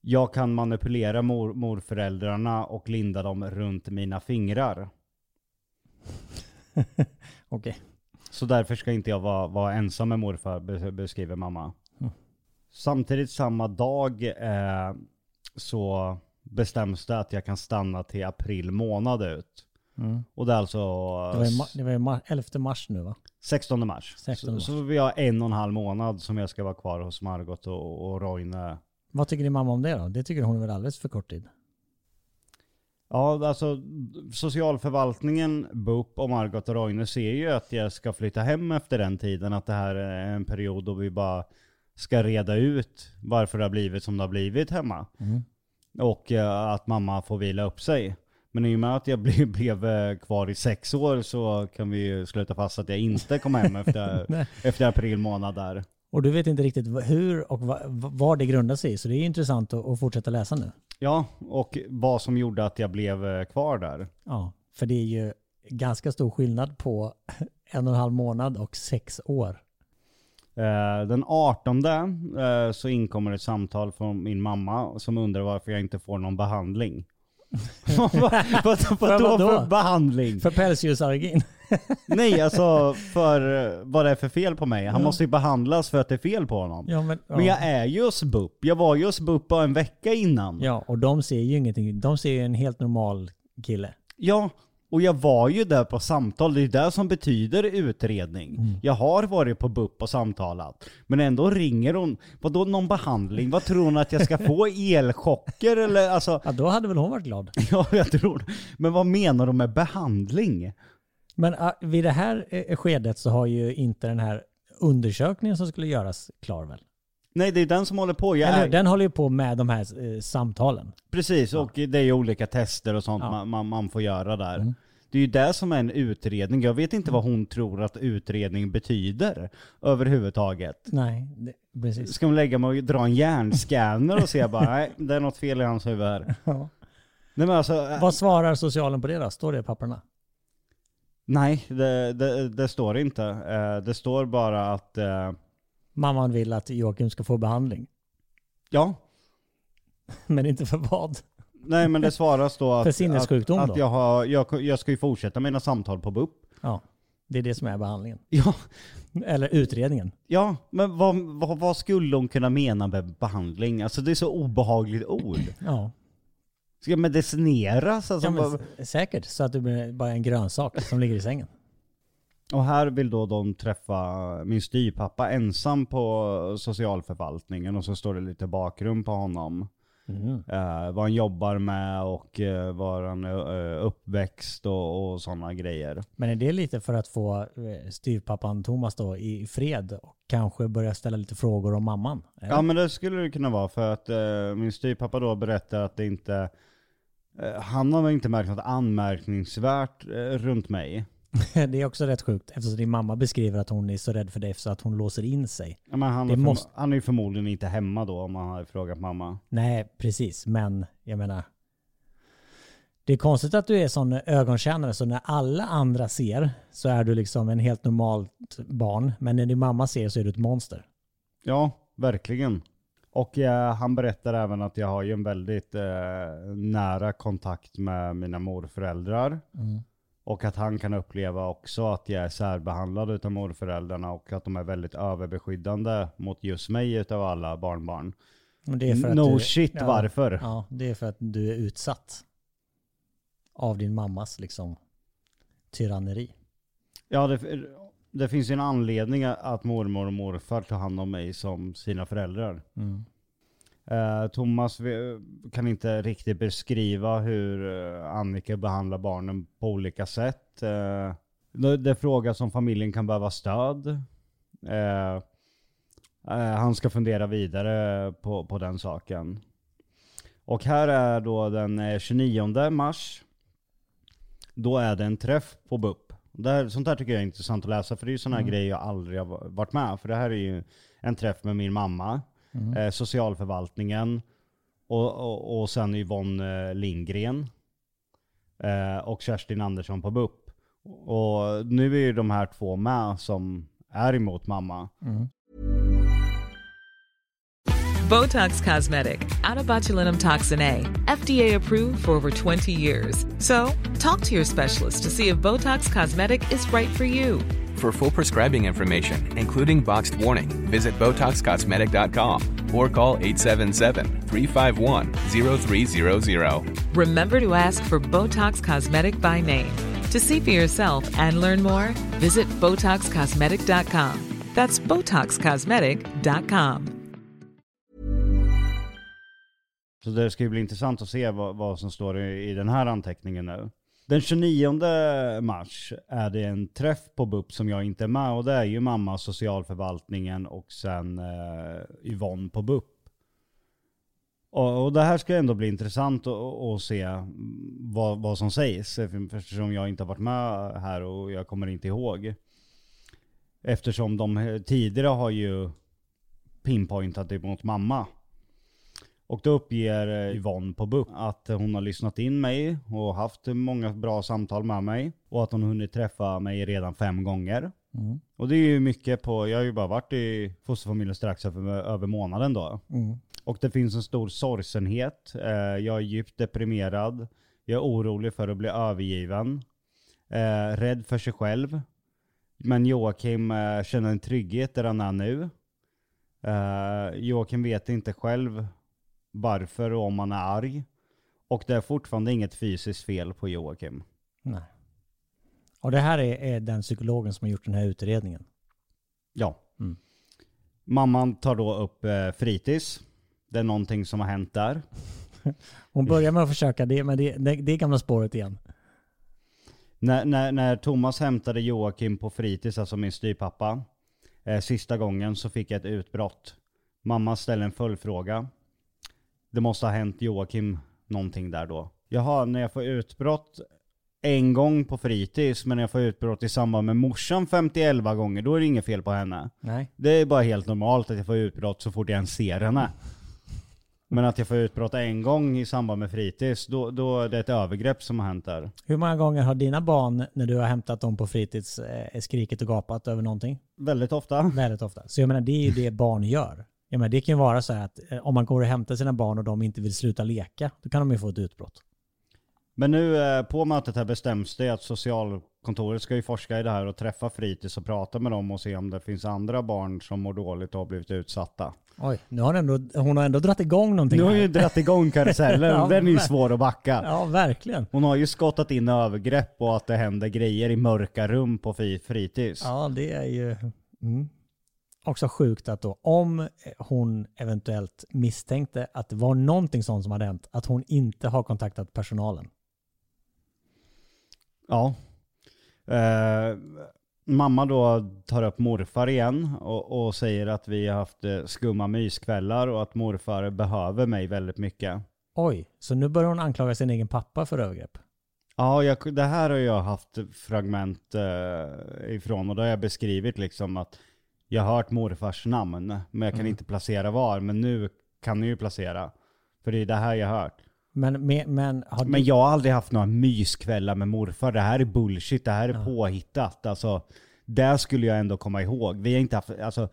A: jag kan manipulera mor, morföräldrarna och linda dem runt mina fingrar.
B: Okej.
A: Så därför ska inte jag vara, vara ensam med morfar, be- beskriver mamma.
B: Mm.
A: Samtidigt samma dag eh, så bestäms det att jag kan stanna till april månad ut.
B: Mm.
A: Och det är alltså
B: Det var ju, ma- det var ju ma- 11 mars nu va?
A: 16 mars.
B: 16 mars.
A: Så, så vi har en och en halv månad som jag ska vara kvar hos Margot och, och Roine.
B: Vad tycker din mamma om det då? Det tycker hon är väl alldeles för kort tid?
A: Ja, alltså socialförvaltningen, BUP och Margot och Roine ser ju att jag ska flytta hem efter den tiden. Att det här är en period då vi bara ska reda ut varför det har blivit som det har blivit hemma.
B: Mm.
A: Och eh, att mamma får vila upp sig. Men i och med att jag blev, blev eh, kvar i sex år så kan vi sluta fast att jag inte kom hem efter, efter april månad där.
B: Och du vet inte riktigt hur och va- v- vad det grundar sig i. Så det är intressant att, fortsätta läsa nu.
A: Ja, och vad som gjorde att jag blev eh, kvar där.
B: Ja, för det är ju ganska stor skillnad på en och en halv månad och sex år.
A: Eh, Den 18 eh, så inkommer ett samtal från min mamma som undrar varför jag inte får någon behandling. Vad då för behandling?
B: För pälsdjursallergin.
A: Nej, alltså för eh, vad det är för fel på mig. Han måste ju behandlas för att det är fel på honom.
B: Ja, men, ja.
A: Men jag är ju hos BUP. Jag var ju hos BUP bara en vecka innan.
B: ja, och de ser ju ingenting. De ser ju en helt normal kille.
A: Ja, och jag var ju där på samtal. Det är det som betyder utredning.
B: Mm.
A: Jag har varit på BUP och samtalat. Men ändå ringer hon. Vadå någon behandling? Vad tror hon att jag ska få? Elchocker eller alltså?
B: Ja, då hade väl hon varit glad.
A: Ja, jag tror Men vad menar de med behandling?
B: Men ah, vid det här eh, skedet så har ju inte den här undersökningen som skulle göras klar väl?
A: Nej, det är den som håller på. Jag
B: Eller
A: är?
B: Den håller ju på med de här eh, samtalen.
A: Precis, och det är ju olika tester och sånt man, man, man får göra där.
B: Mm.
A: Det är ju det som är en utredning. Jag vet inte vad hon tror att utredning betyder överhuvudtaget.
B: Nej, det, precis.
A: Ska man lägga mig och dra en hjärnscanner och se bara, nej det är något fel i hans huvud här.
B: Ja.
A: Nej men alltså, äh,
B: Vad svarar socialen på det då? Står det i papperna?
A: nej det, det, det står inte. Eh, Det står bara att, eh,
B: Mamman vill att Joakim ska få behandling.
A: ja,
B: Men inte för vad?
A: nej men det svaras då att,
B: För sinnessjukdom
A: att,
B: då?
A: att jag, har, jag, jag ska ju fortsätta mina samtal på BUP.
B: Ja. Det är det som är behandlingen.
A: Ja,
B: Eller utredningen.
A: ja men vad, vad, vad skulle hon kunna mena med behandling? Alltså det är så obehagligt ord.
B: Ja,
A: Ska jag medicineras? Alltså,
B: ja men, s- säkert. Så att du blir bara en grönsak som ligger i sängen.
A: Och här vill då de träffa min styrpappa ensam på socialförvaltningen och så står det lite bakgrund på honom.
B: Mm.
A: Eh, vad han jobbar med och eh, var han är eh, uppväxt och, och sådana grejer.
B: Men är det lite för att få styvpappan Thomas då i fred och kanske börja ställa lite frågor om mamman? Eller?
A: Ja men det skulle det kunna vara för att eh, min styrpappa då berättar att det inte han har väl inte märkt något anmärkningsvärt runt mig.
B: Det är också rätt sjukt eftersom din mamma beskriver att hon är så rädd för dig så att hon låser in sig.
A: Ja, men han, är
B: måste-
A: han är ju förmodligen inte hemma då om han har frågat mamma.
B: Nej, precis. Men jag menar. Det är konstigt att du är sån ögonkännare så när alla andra ser så är du liksom en helt normalt barn. Men när din mamma ser så är du ett monster.
A: Ja, verkligen. Och eh, han berättar även att jag har ju en väldigt eh, nära kontakt med mina morföräldrar. Och att han kan uppleva också att jag är särbehandlad utav morföräldrarna och att de är väldigt överbeskyddande mot just mig utav alla barnbarn. No
B: du,
A: shit,
B: ja,
A: varför?
B: Ja, det är för att du är utsatt. Av din mammas liksom tyranneri.
A: Ja, det, det finns ju en anledning att mormor och morfar tar hand om mig som sina föräldrar.
B: Mm.
A: Eh, Thomas vi- kan inte riktigt beskriva hur eh, Annika behandlar barnen på olika sätt. Eh, det, frågas om familjen kan behöva stöd. Eh, eh, han ska fundera vidare på, på den saken. Och här är då den eh, 29 mars. Då är det en träff på BUP. Det här, sånt här tycker jag är intressant att läsa för det är ju sådana här grejer jag aldrig har varit med. För det här är ju en träff med min mamma eh, socialförvaltningen och, och, och sen Yvonne eh, Lindgren eh, och Kerstin Andersson på BUP. Och nu är ju de här två med som är emot mamma.
D: Botox Cosmetic, out of botulinum toxin A, FDA approved for over 20 years. So, talk to your specialist to see if Botox Cosmetic is right for you.
E: For full prescribing information, including boxed warning, visit BotoxCosmetic.com or call 877-351-0300.
D: Remember to ask for Botox Cosmetic by name. To see for yourself and learn more, visit BotoxCosmetic.com. That's BotoxCosmetic.com.
A: Så det ska ju bli intressant att se vad, vad som står i, i den här anteckningen nu. Den 29 mars är det en träff på BUP som jag inte är med och det är ju mamma, socialförvaltningen och sen eh, Yvonne på BUP. Och, och det här ska ändå bli intressant att- se vad, vad som sägs eftersom jag inte har varit med här och jag kommer inte ihåg. Eftersom de tidigare har ju pinpointat det mot mamma. Och då uppger eh, Yvonne på BUP att hon har lyssnat in mig och haft många bra samtal med mig. Och att hon hunnit träffa mig redan fem gånger. Och det är ju mycket på, jag har ju bara varit i fosterfamiljen strax över, över månaden då. Och det finns en stor sorgsenhet. Eh, jag är djupt deprimerad. Jag är orolig för att bli övergiven. Eh, rädd för sig själv. Men Joakim känner en trygghet där han är nu. Joakim vet inte själv varför och om han är arg. Och det är fortfarande inget fysiskt fel på Joakim.
B: Nej. Och det här är, är den psykologen som har gjort den här utredningen.
A: Ja.
B: Mm.
A: Mamman tar då upp eh, fritids. Det är någonting som har hänt där.
B: Hon börjar med att försöka det, men det, det, det är gamla spåret igen.
A: När, när, när Thomas hämtade Joakim på fritids, alltså min styrpappa, eh, sista gången så fick jag ett utbrott. Mamma ställde en följdfråga. Det måste ha hänt Joakim någonting där då. Jaha, när jag får utbrott en gång på fritids, men när jag får utbrott i samband med morsan 51 gånger, då är det inget fel på henne.
B: Nej.
A: Det är bara helt normalt att jag får utbrott så fort jag ens ser henne. Men att jag får utbrott en gång i samband med fritids, då, då är det ett övergrepp som har hänt där.
B: Hur många gånger har dina barn, när du har hämtat dem på fritids, eh, skrikit och gapat över någonting?
A: Väldigt ofta.
B: Väldigt ofta. Så jag menar, det är ju det barn gör. Jag menar, det kan ju vara så här att eh, om man går och hämtar sina barn och de inte vill sluta leka, då kan de ju få ett utbrott.
A: Men nu eh, på mötet här bestäms det att social, socialkontoret ska ju forska i det här och träffa fritids och prata med dem och se om det finns andra barn som mår dåligt och har blivit utsatta.
B: Oj, nu har hon, ändå, hon har ändå dragit igång någonting
A: Nu har
B: här.
A: ju dragit igång karusellen,
B: Ja,
A: den är ju
B: men-
A: svår att backa.
B: Ja, verkligen.
A: Hon har ju skottat in övergrepp och att det händer grejer i mörka rum på fri- fritids.
B: Ja, det är ju mm. Också sjukt att då om hon eventuellt misstänkte att det var någonting sånt som hade hänt, att hon inte har kontaktat personalen.
A: Ja. Eh, mamma då tar upp morfar igen och, och säger att vi har haft eh, skumma myskvällar och att morfar behöver mig väldigt mycket.
B: Oj, så nu börjar hon anklaga sin egen pappa för övergrepp.
A: Ja, jag, det här har jag haft fragment eh, ifrån och då har jag beskrivit liksom att jag har hört morfars namn, men jag kan inte placera var. Men nu kan ni ju placera. För det är det här jag har hört.
B: Men, men, men du...
A: Men jag har aldrig haft några myskvällar med morfar. Det här är bullshit, det här är påhittat. Alltså, det skulle jag ändå komma ihåg. Vi har inte haft, alltså,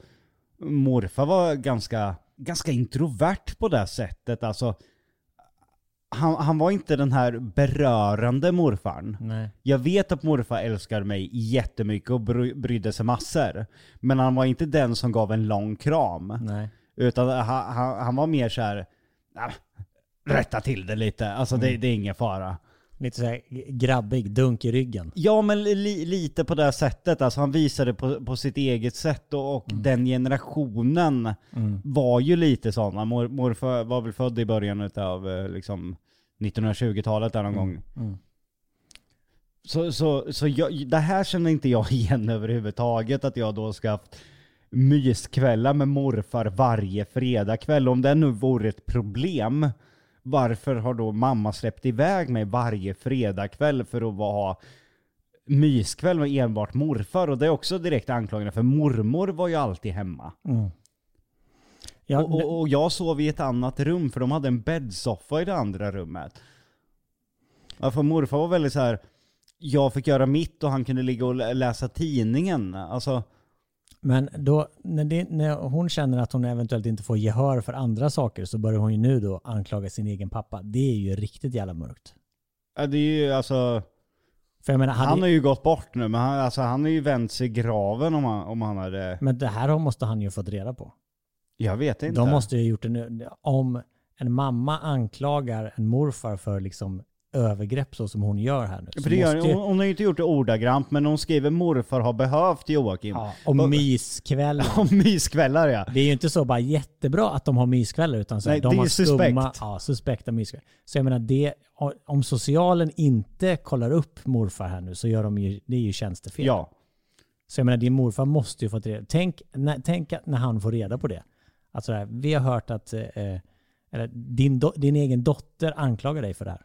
A: morfar var ganska, ganska introvert på det sättet. Alltså, han, han var inte den här berörande morfarn.
B: Nej.
A: Jag vet att morfar älskar mig jättemycket och bry, brydde sig massor. Men han var inte den som gav en lång kram.
B: Nej.
A: Utan han, han, han var mer så här. "Nej, rätta till det lite. Alltså det, det är ingen fara.
B: Lite såhär grabbig, dunk i ryggen.
A: Ja men li, lite på det sättet. Alltså han visade på, på sitt eget sätt och, och den generationen var ju lite sådana. Mor, morfar var väl född i början av eh, liksom 1920-talet där någon gång. Så, så, så jag, det här känner inte jag igen överhuvudtaget, att jag då ska haft myskvällar med morfar varje fredagkväll. Om det nu vore ett problem, varför har då mamma släppt iväg mig varje fredagkväll för att vara myskväll med enbart morfar? Och det är också direkt anklagande, för mormor var ju alltid hemma.
B: Ja,
A: och, och, och jag sov i ett annat rum, för de hade en bäddsoffa i det andra rummet. Ja, för morfar var väldigt så här. jag fick göra mitt och han kunde ligga och lä- läsa tidningen. Alltså,
B: Men då, när, det, när hon känner att hon eventuellt inte får gehör för andra saker så börjar hon ju nu då anklaga sin egen pappa. Det är ju riktigt jävla mörkt.
A: ja, det är ju alltså,
B: menar,
A: han har ju gått bort nu, men han, alltså, han har ju vänt sig i graven om han, om han hade,
B: men det här måste han ju fått reda på.
A: jag vet inte.
B: De måste ju ha gjort det nu. Om en mamma anklagar en morfar för liksom övergrepp så som hon gör här nu.
A: För det gör,
B: måste
A: hon, hon har ju inte gjort det ordagrant, men hon skriver morfar har behövt Joakim.
B: ja, och
A: Vad-
B: myskvällar.
A: Om myskvällar ja.
B: Det är ju inte så bara jättebra att de har myskvällar utan så
A: Nej,
B: de
A: det är
B: har
A: suspekt.
B: skumma, ja, suspekta myskvällar. Så jag menar, det, om socialen inte kollar upp morfar här nu så gör de ju, det är ju tjänstefel.
A: Ja.
B: Så jag menar, din morfar måste ju fått reda Tänk, när, tänk när han får reda på det. Sådär, vi har hört att eh, eller din, do, din egen dotter anklagar dig för det här.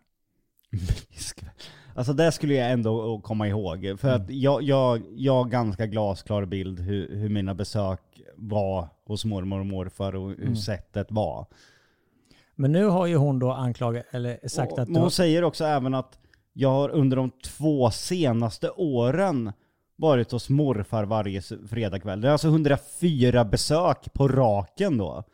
A: Alltså det skulle jag ändå komma ihåg. För att jag, jag, jag har ganska glasklar bild hur, hur mina besök var hos mormor och morfar och hur sättet var.
B: Men nu har ju hon då anklagat, eller sagt
A: och,
B: att du
A: hon säger också även att jag har under de två senaste åren varit hos morfar varje fredagkväll. Det är alltså 104 besök på raken då.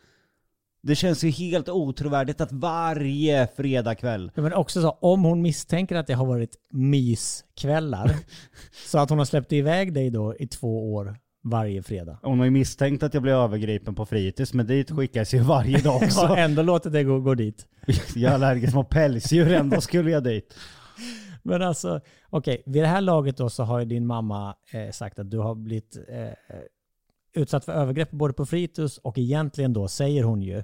A: Det känns ju helt otrovärdigt att varje fredagkväll
B: Ja, men också så, om hon misstänker att det har varit myskvällar, så att hon har släppt iväg dig då i två år varje fredag.
A: Hon har ju misstänkt att jag blev övergripen på fritids, men dit skickas ju varje dag också.
B: ändå låter det gå, gå dit.
A: jag är allergisk mot pälsdjur, ändå skulle jag dit.
B: Men alltså, okej, vid det här laget då så har ju din mamma eh, sagt att du har blivit eh, utsatt för övergrepp både på fritids och egentligen då säger hon ju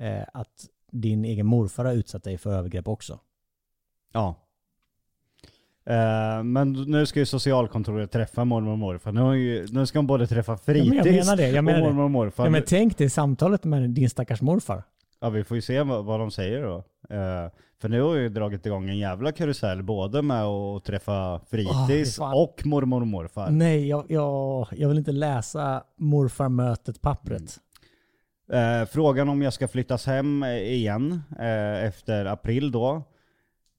B: eh, att din egen morfar har utsatt dig för övergrepp också.
A: Ja. Eh, men nu ska ju socialkontoret träffa mormor och morfar. Nu, har ju, nu ska de både träffa fritids
B: men jag menar det, jag menar
A: och mormor och morfar.
B: Ja, men tänk dig samtalet med din stackars morfar.
A: Ja vi får ju se vad, vad de säger då. Eh, för nu har jag ju dragit igång en jävla karusell både med att träffa fritids
B: fan.
A: och mormor och morfar.
B: Nej, jag, jag, jag vill inte läsa morfarmötet-pappret.
A: Eh, frågan om jag ska flyttas hem eh, igen eh, efter april då.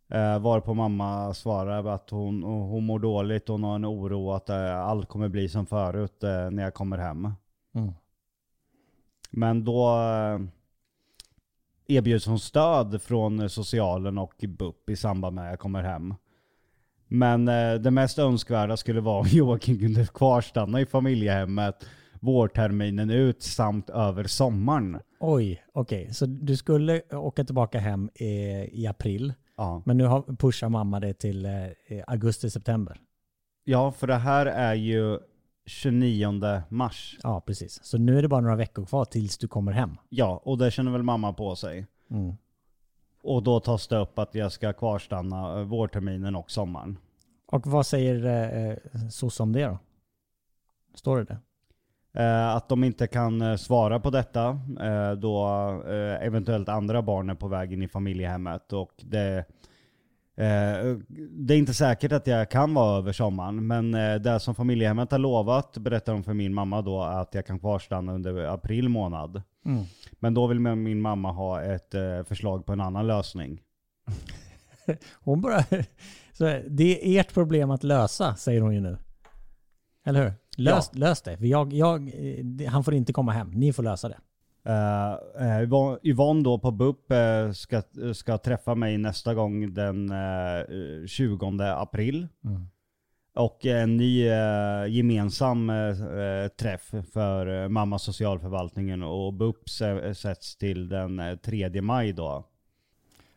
A: Eh, varpå mamma svarar att hon, hon mår dåligt, hon har en oro att eh, allt kommer bli som förut eh, när jag kommer hem.
B: Mm.
A: Men då eh, erbjuds hon stöd från socialen och BUP i samband med att jag kommer hem. Men eh, det mest önskvärda skulle vara om Joakim kunde kvarstanna i familjehemmet vårterminen ut samt över sommaren.
B: Oj, okej. Så du skulle åka tillbaka hem i, i april.
A: Ja.
B: Men nu har, pushar mamma det till eh, augusti-september.
A: ja, för det här är ju 29 mars.
B: Ja, precis. Så nu är det bara några veckor kvar tills du kommer hem.
A: Ja, och det känner väl mamma på sig.
B: Mm.
A: Och då tas det upp att jag ska kvarstanna eh, vårterminen och sommaren.
B: Och vad säger eh, SOS om det då? Står det det?
A: Eh, att de inte kan eh, svara på detta eh, då eventuellt andra barn är på väg in i familjehemmet. Och det, det är inte säkert att jag kan vara över sommaren, men det som familjehemmet har lovat berättar de för min mamma då att jag kan kvarstanna under april månad.
B: Mm.
A: Men då vill min mamma ha ett förslag på en annan lösning.
B: Hon bara... Så det är ert problem att lösa, säger hon ju nu. Eller hur? Lös, lös det. För jag, jag, eh, han får inte komma hem. Ni får lösa det.
A: Uh, uh, Yvonne då på BUP ska, ska träffa mig nästa gång den eh, 20 april. Och en ny gemensam träff för mamma socialförvaltningen och BUP sä- sätts till den eh, 3 maj då.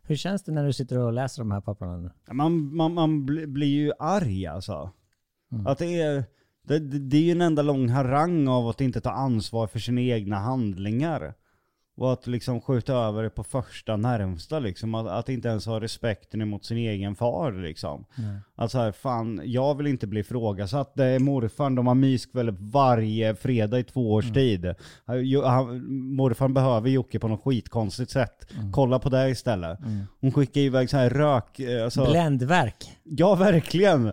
B: Hur känns det när du sitter och läser de här papperna nu?
A: Man, man, man bli- blir ju arg alltså. Att det är, det, det det är ju en enda lång harang av att inte ta ansvar för sina egna handlingar. Och att liksom skjuta över det på första närmsta liksom. Att, att inte ens ha respekten emot sin egen far liksom. Att så här, fan, jag vill inte bli ifrågasatt. Det är morfar, de har myskväll varje fredag i två års tid. Jo- han- Morfar behöver Jocke på något skitkonstigt sätt. Kolla på det istället. Hon skickar iväg så här rök... eh, Alltså,
B: Bländverk.
A: Ja, verkligen.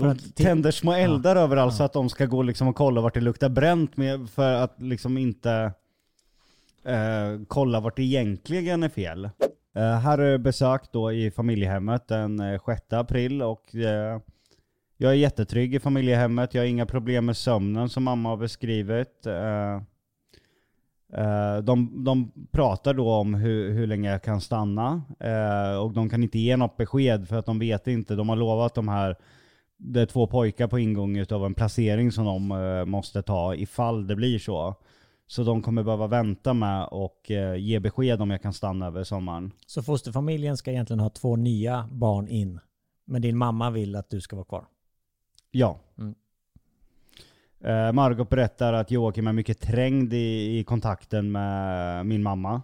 B: För
A: Och
B: att-
A: tänder små eldar överallt så att de ska gå liksom och kolla vart det luktar bränt med för att liksom inte eh, kolla vart det egentligen är fel. Eh, här är besök då i familjehemmet den eh, 6 april och eh, jag är jättetrygg i familjehemmet. Jag har inga problem med sömnen som mamma har beskrivit. Eh, eh, de, de pratar då om hur, hur länge jag kan stanna eh, och de kan inte ge något besked för att de vet inte. De har lovat de här det är två pojkar på ingång utav en placering som de eh, måste ta ifall det blir så. Så de kommer behöva vänta med och eh, ge besked om jag kan stanna över sommaren.
B: Så fosterfamiljen ska egentligen ha två nya barn in. Men din mamma vill att du ska vara kvar.
A: Ja.
B: Mm.
A: Eh, Margot berättar att Joakim är mycket trängd i, i kontakten med min mamma.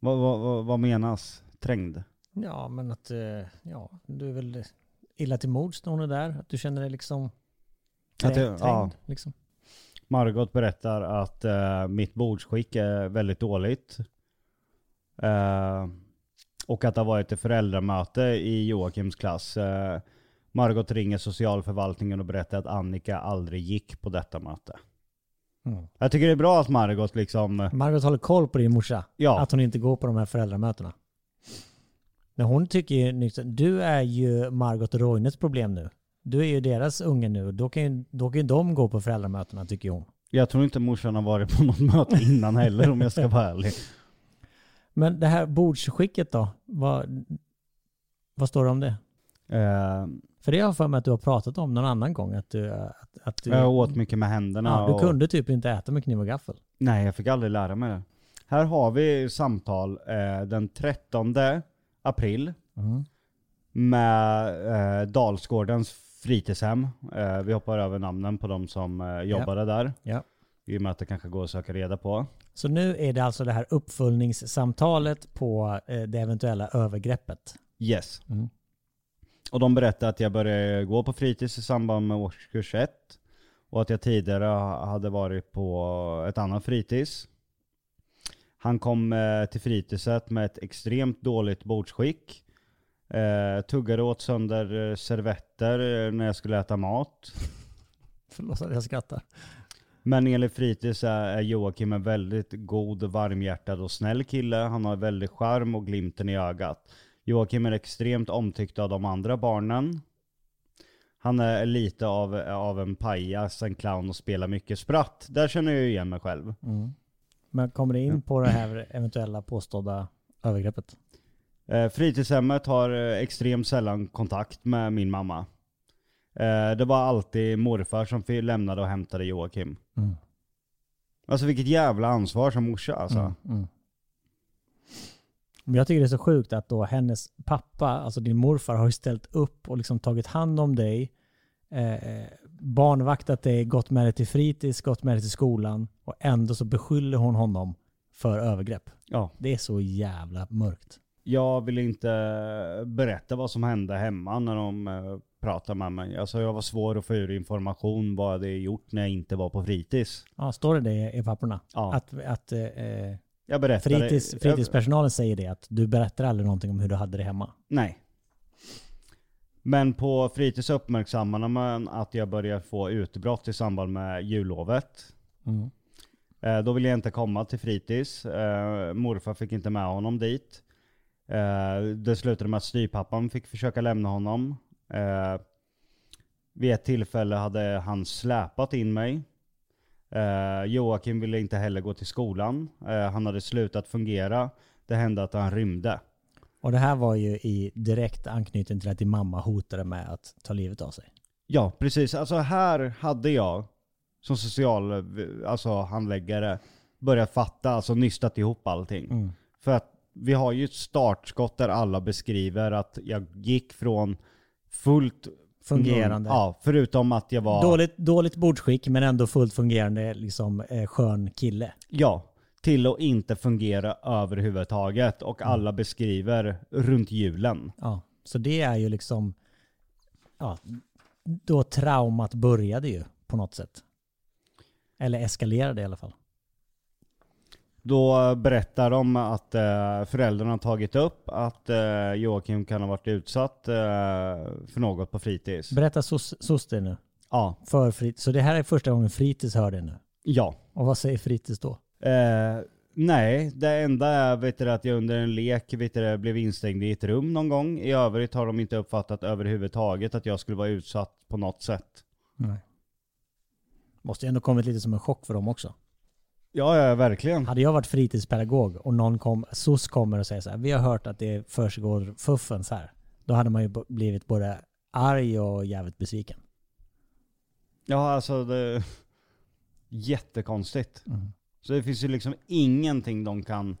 A: Vad, vad, vad menas? Trängd?
B: Ja, men att eh, ja, du är väl illa till mods när hon är där. Att du känner dig liksom
A: Att
B: trängd.
A: ja.
B: liksom.
A: Margot berättar att eh, mitt bordsskick är väldigt dåligt. Eh, och att det har varit ett föräldramöte i Joakims klass. Eh, Margot ringer socialförvaltningen och berättar att Annika aldrig gick på detta möte.
B: Mm.
A: Jag tycker det är bra att Margot liksom...
B: Margot håller koll på din morsa.
A: Ja.
B: Att hon inte går på de här föräldramötena. Men hon tycker ju, liksom, du är ju Margot och Roines problem nu. Du är ju deras unge nu. Då kan ju, då kan ju de gå på föräldramötena tycker hon.
A: Jag tror inte morsan har varit på något möte innan heller om jag ska vara ärlig.
B: Men det här bordsskicket då? Vad, vad står det om det?
A: Eh,
B: För det har jag för mig att du har pratat om någon annan gång. Att du, att, att du,
A: jag åt mycket med händerna.
B: ja, du
A: och-
B: kunde typ inte äta med kniv och gaffel.
A: Nej, jag fick aldrig lära mig det. Här har vi samtal eh, den 13 april
B: Mm.
A: med eh, Dalsgårdens fritidshem. Eh, vi hoppar över namnen på de som eh, jobbade där.
B: Ja.
A: I och med att det kanske går att söka reda på.
B: Så nu är det alltså det här uppföljningssamtalet på eh, det eventuella övergreppet.
A: Yes.
B: Mm.
A: Och de berättade att jag började gå på fritids i samband med årskurs 1. Och att jag tidigare hade varit på ett annat fritids. Han kom eh, till fritidset med ett extremt dåligt bordsskick. Eh, tuggade åt sönder eh, servetter eh, när jag skulle äta mat.
B: Förlåt att jag skrattar.
A: Men enligt fritids är Joakim en väldigt god, varmhjärtad och snäll kille. Han har väldigt charm och glimten i ögat. Joakim är extremt omtyckt av de andra barnen. Han är lite av, av en pajas, en clown och spelar mycket spratt. Där känner jag igen mig själv.
B: Men kommer det in på det här eventuella påstådda övergreppet?
A: Eh, fritidshemmet har eh, extremt sällan kontakt med min mamma. Eh, det var alltid morfar som lämnade och hämtade Joakim.
B: Mm.
A: Alltså vilket jävla ansvar som morsa alltså.
B: Mm, mm. Men jag tycker det är så sjukt att då hennes pappa, alltså din morfar, har ju ställt upp och liksom tagit hand om dig. Eh, barnvaktat dig, gått med dig till fritids, gått med dig till skolan och ändå så beskyller hon honom för övergrepp.
A: Ja.
B: Det är så jävla mörkt.
A: Jag vill inte berätta vad som hände hemma när de eh, pratade med mig. Alltså jag var svår att få ur information vad jag hade gjort när jag inte var på fritids.
B: Ja, står det det i papperna?
A: Ja.
B: Att, att eh,
A: Jag berättade...
B: fritids,
A: jag-
B: fritidspersonalen säger det, att du berättar aldrig någonting om hur du hade det hemma.
A: Nej. Men på fritids uppmärksammade man att jag började få utbrott i samband med jullovet.
B: Mm.
A: Eh, Då ville jag inte komma till fritids. Eh, Morfar fick inte med honom dit. Eh, Det slutade med att styrpappan fick försöka lämna honom. Eh, Vid ett tillfälle hade han släpat in mig. Eh, Joakim ville inte heller gå till skolan. Han hade slutat fungera. Det hände att han rymde.
B: Och det här var ju i direkt anknytning till att din mamma hotade med att ta livet av sig.
A: Ja, precis. Alltså här hade jag som social alltså handläggare börjat fatta, alltså nystat ihop allting.
B: Mm.
A: För att vi har ju ett startskott där alla beskriver att jag gick från fullt
B: Fungerande.
A: Ja, förutom att jag var...
B: Dåligt, dåligt bordsskick men ändå fullt fungerande liksom, eh, skön kille.
A: Ja, till att inte fungera överhuvudtaget. Och
B: Mm.
A: alla beskriver runt julen.
B: Ja, så det är ju liksom... Ja, då traumat började ju på något sätt. Eller eskalerade i alla fall.
A: Då berättar de att eh, föräldrarna har tagit upp att eh, Joakim kan ha varit utsatt eh, för något på fritids.
B: Berätta sos- soster nu.
A: Ja.
B: För så det här är första gången fritids hör det nu.
A: Ja.
B: Och vad säger fritids då?
A: Eh, nej, det enda är vet du, att jag under en lek vet du, blev instängd i ett rum någon gång. I övrigt har de inte uppfattat överhuvudtaget att jag skulle vara utsatt på något sätt.
B: Nej. Måste ju ändå kommit lite som en chock för dem också.
A: Ja, ja verkligen.
B: Hade jag varit fritidspedagog och någon kom, SOS kommer och säger så här, vi har hört att det försiggår fuffens här. Då hade man ju blivit både arg och jävligt besviken.
A: Ja, alltså det... Jättekonstigt. Så det finns ju liksom ingenting de kan...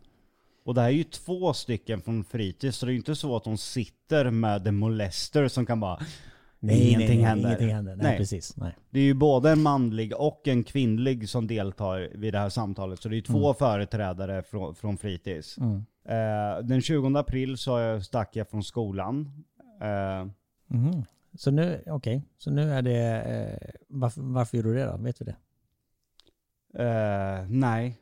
A: Och det här är ju två stycken från fritids, så det är ju inte så att de sitter med en molester som kan bara... ingenting händer.
B: Ingenting händer. Nej,
A: Nej.
B: precis. Nej.
A: Det är ju både en manlig och en kvinnlig som deltar vid det här samtalet. Så det är ju två företrädare från, från fritids. Eh, den 20 april så jag- stack jag från skolan. Eh,
B: Mhm. Så nu, okej, så nu är det, eh, varför, varför gjorde du det då? Vet vi det?
A: Eh, nej.